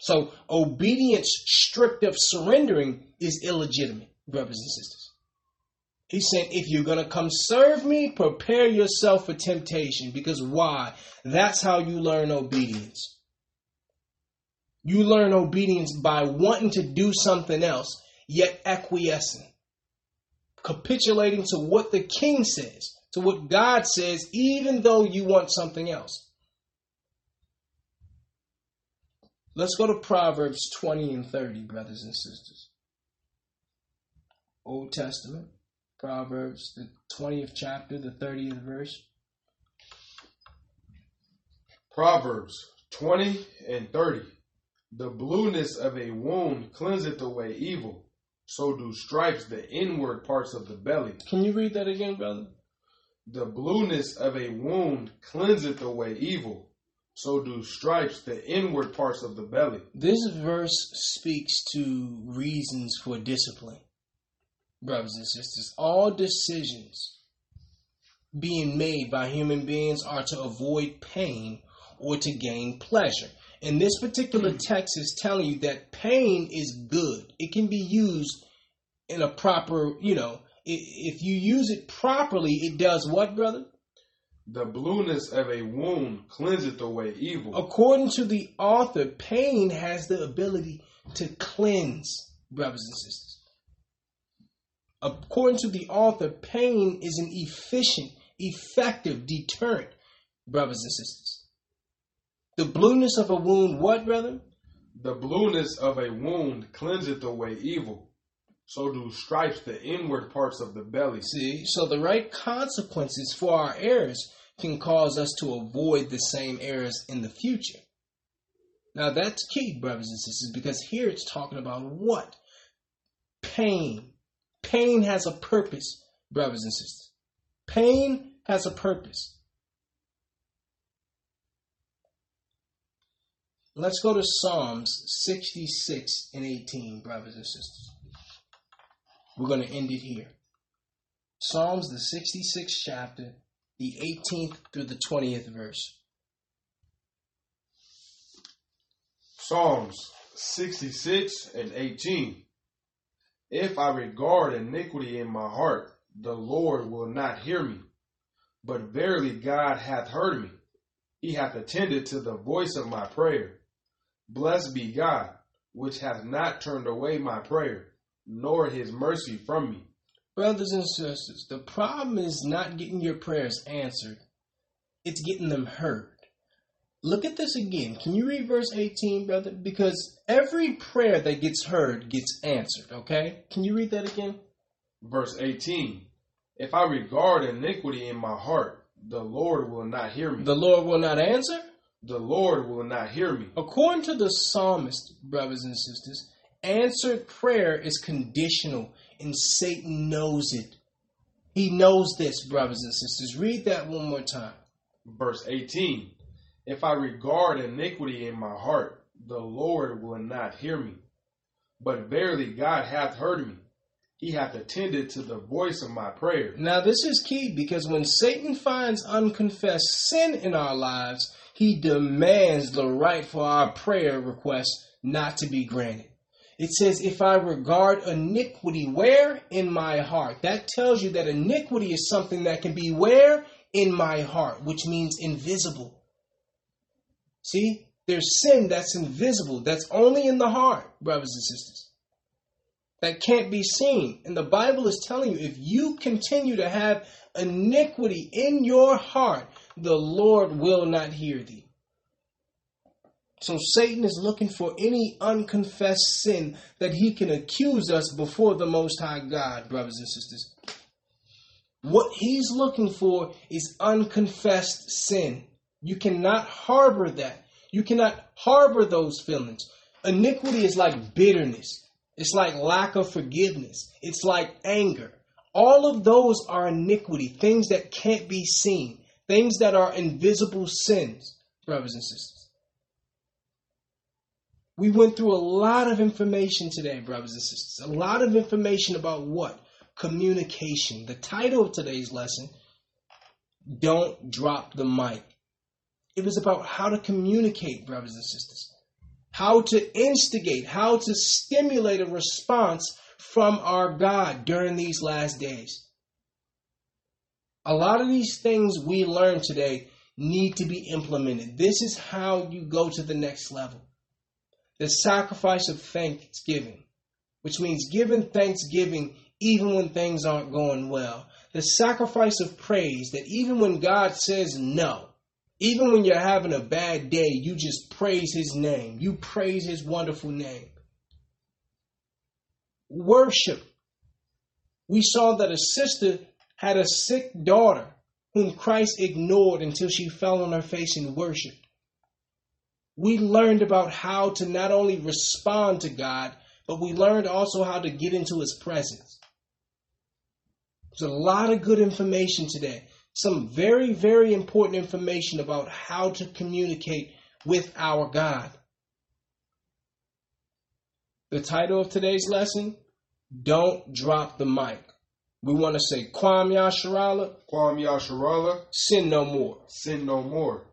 So obedience stripped of surrendering is illegitimate, brothers and sisters. He said, if you're going to come serve me, prepare yourself for temptation. Because why? That's how you learn obedience. You learn obedience by wanting to do something else yet acquiescing, capitulating to what the king says, to what God says, even though you want something else. Let's go to Proverbs 20 and 30, brothers and sisters. Old Testament, Proverbs, the 20th chapter, the 30th verse. Proverbs 20 and 30. The blueness of a wound cleanseth away evil, so do stripes the inward parts of the belly. Can you read that again, brother? The blueness of a wound cleanseth away evil, so do stripes the inward parts of the belly. This verse speaks to reasons for discipline. Brothers and sisters, all decisions being made by human beings are to avoid pain or to gain pleasure. And this particular hmm. text is telling you that pain is good. It can be used in a proper, you know, if you use it properly, it does what, brother? The blueness of a wound cleanseth away evil. According to the author, pain has the ability to cleanse, brothers and sisters. According to the author, pain is an efficient, effective deterrent, brothers and sisters. The blueness of a wound, what, brother? The blueness of a wound cleanseth away evil. So do stripes the inward parts of the belly. See, so the right consequences for our errors can cause us to avoid the same errors in the future. Now that's key, brothers and sisters, because here it's talking about what? Pain. Pain has a purpose, brothers and sisters. Pain has a purpose. Let's go to Psalms 66 and 18, brothers and sisters. We're going to end it here. Psalms, the 66th chapter, the 18th through the 20th verse. Psalms 66 and 18. If I regard iniquity in my heart, the Lord will not hear me. But verily God hath heard me. He hath attended to the voice of my prayer. Blessed be God, which hath not turned away my prayer, nor his mercy from me. Brothers and sisters, the problem is not getting your prayers answered, it's getting them heard. Look at this again. Can you read verse 18, brother? Because every prayer that gets heard gets answered, okay? Can you read that again? Verse 18 If I regard iniquity in my heart, the Lord will not hear me. The Lord will not answer? the Lord will not hear me. According to the psalmist, brothers and sisters, answered prayer is conditional, and Satan knows it. He knows this, brothers and sisters. Read that one more time. Verse 18 If I regard iniquity in my heart, the Lord will not hear me. But verily God hath heard me. He hath attended to the voice of my prayer. Now, this is key because when Satan finds unconfessed sin in our lives, he demands the right for our prayer request not to be granted. It says, if I regard iniquity where? In my heart. That tells you that iniquity is something that can be where? In my heart, which means invisible. See, there's sin that's invisible, that's only in the heart, brothers and sisters, that can't be seen. And the Bible is telling you if you continue to have iniquity in your heart, the Lord will not hear thee. So Satan is looking for any unconfessed sin that he can accuse us before the Most High God, brothers and sisters. What he's looking for is unconfessed sin. You cannot harbor that. You cannot harbor those feelings. Iniquity is like bitterness. It's like lack of forgiveness. It's like anger. All of those are iniquity, things that can't be seen, things that are invisible sins, brothers and sisters. We went through a lot of information today, brothers and sisters. A lot of information about what? Communication. The title of today's lesson, Don't Drop the Mic. It was about how to communicate, brothers and sisters. How to instigate, how to stimulate a response from our God during these last days. A lot of these things we learned today need to be implemented. This is how you go to the next level the sacrifice of thanksgiving, which means giving thanksgiving even when things aren't going well. The sacrifice of praise, that even when God says no, even when you're having a bad day, you just praise his name. You praise his wonderful name. Worship. We saw that a sister had a sick daughter whom Christ ignored until she fell on her face in worship we learned about how to not only respond to God, but we learned also how to get into His presence. There's a lot of good information today. Some very, very important information about how to communicate with our God. The title of today's lesson Don't Drop the Mic. We want to say Kwam Yasharala. Kwam Yasharala. Sin no more. Sin no more.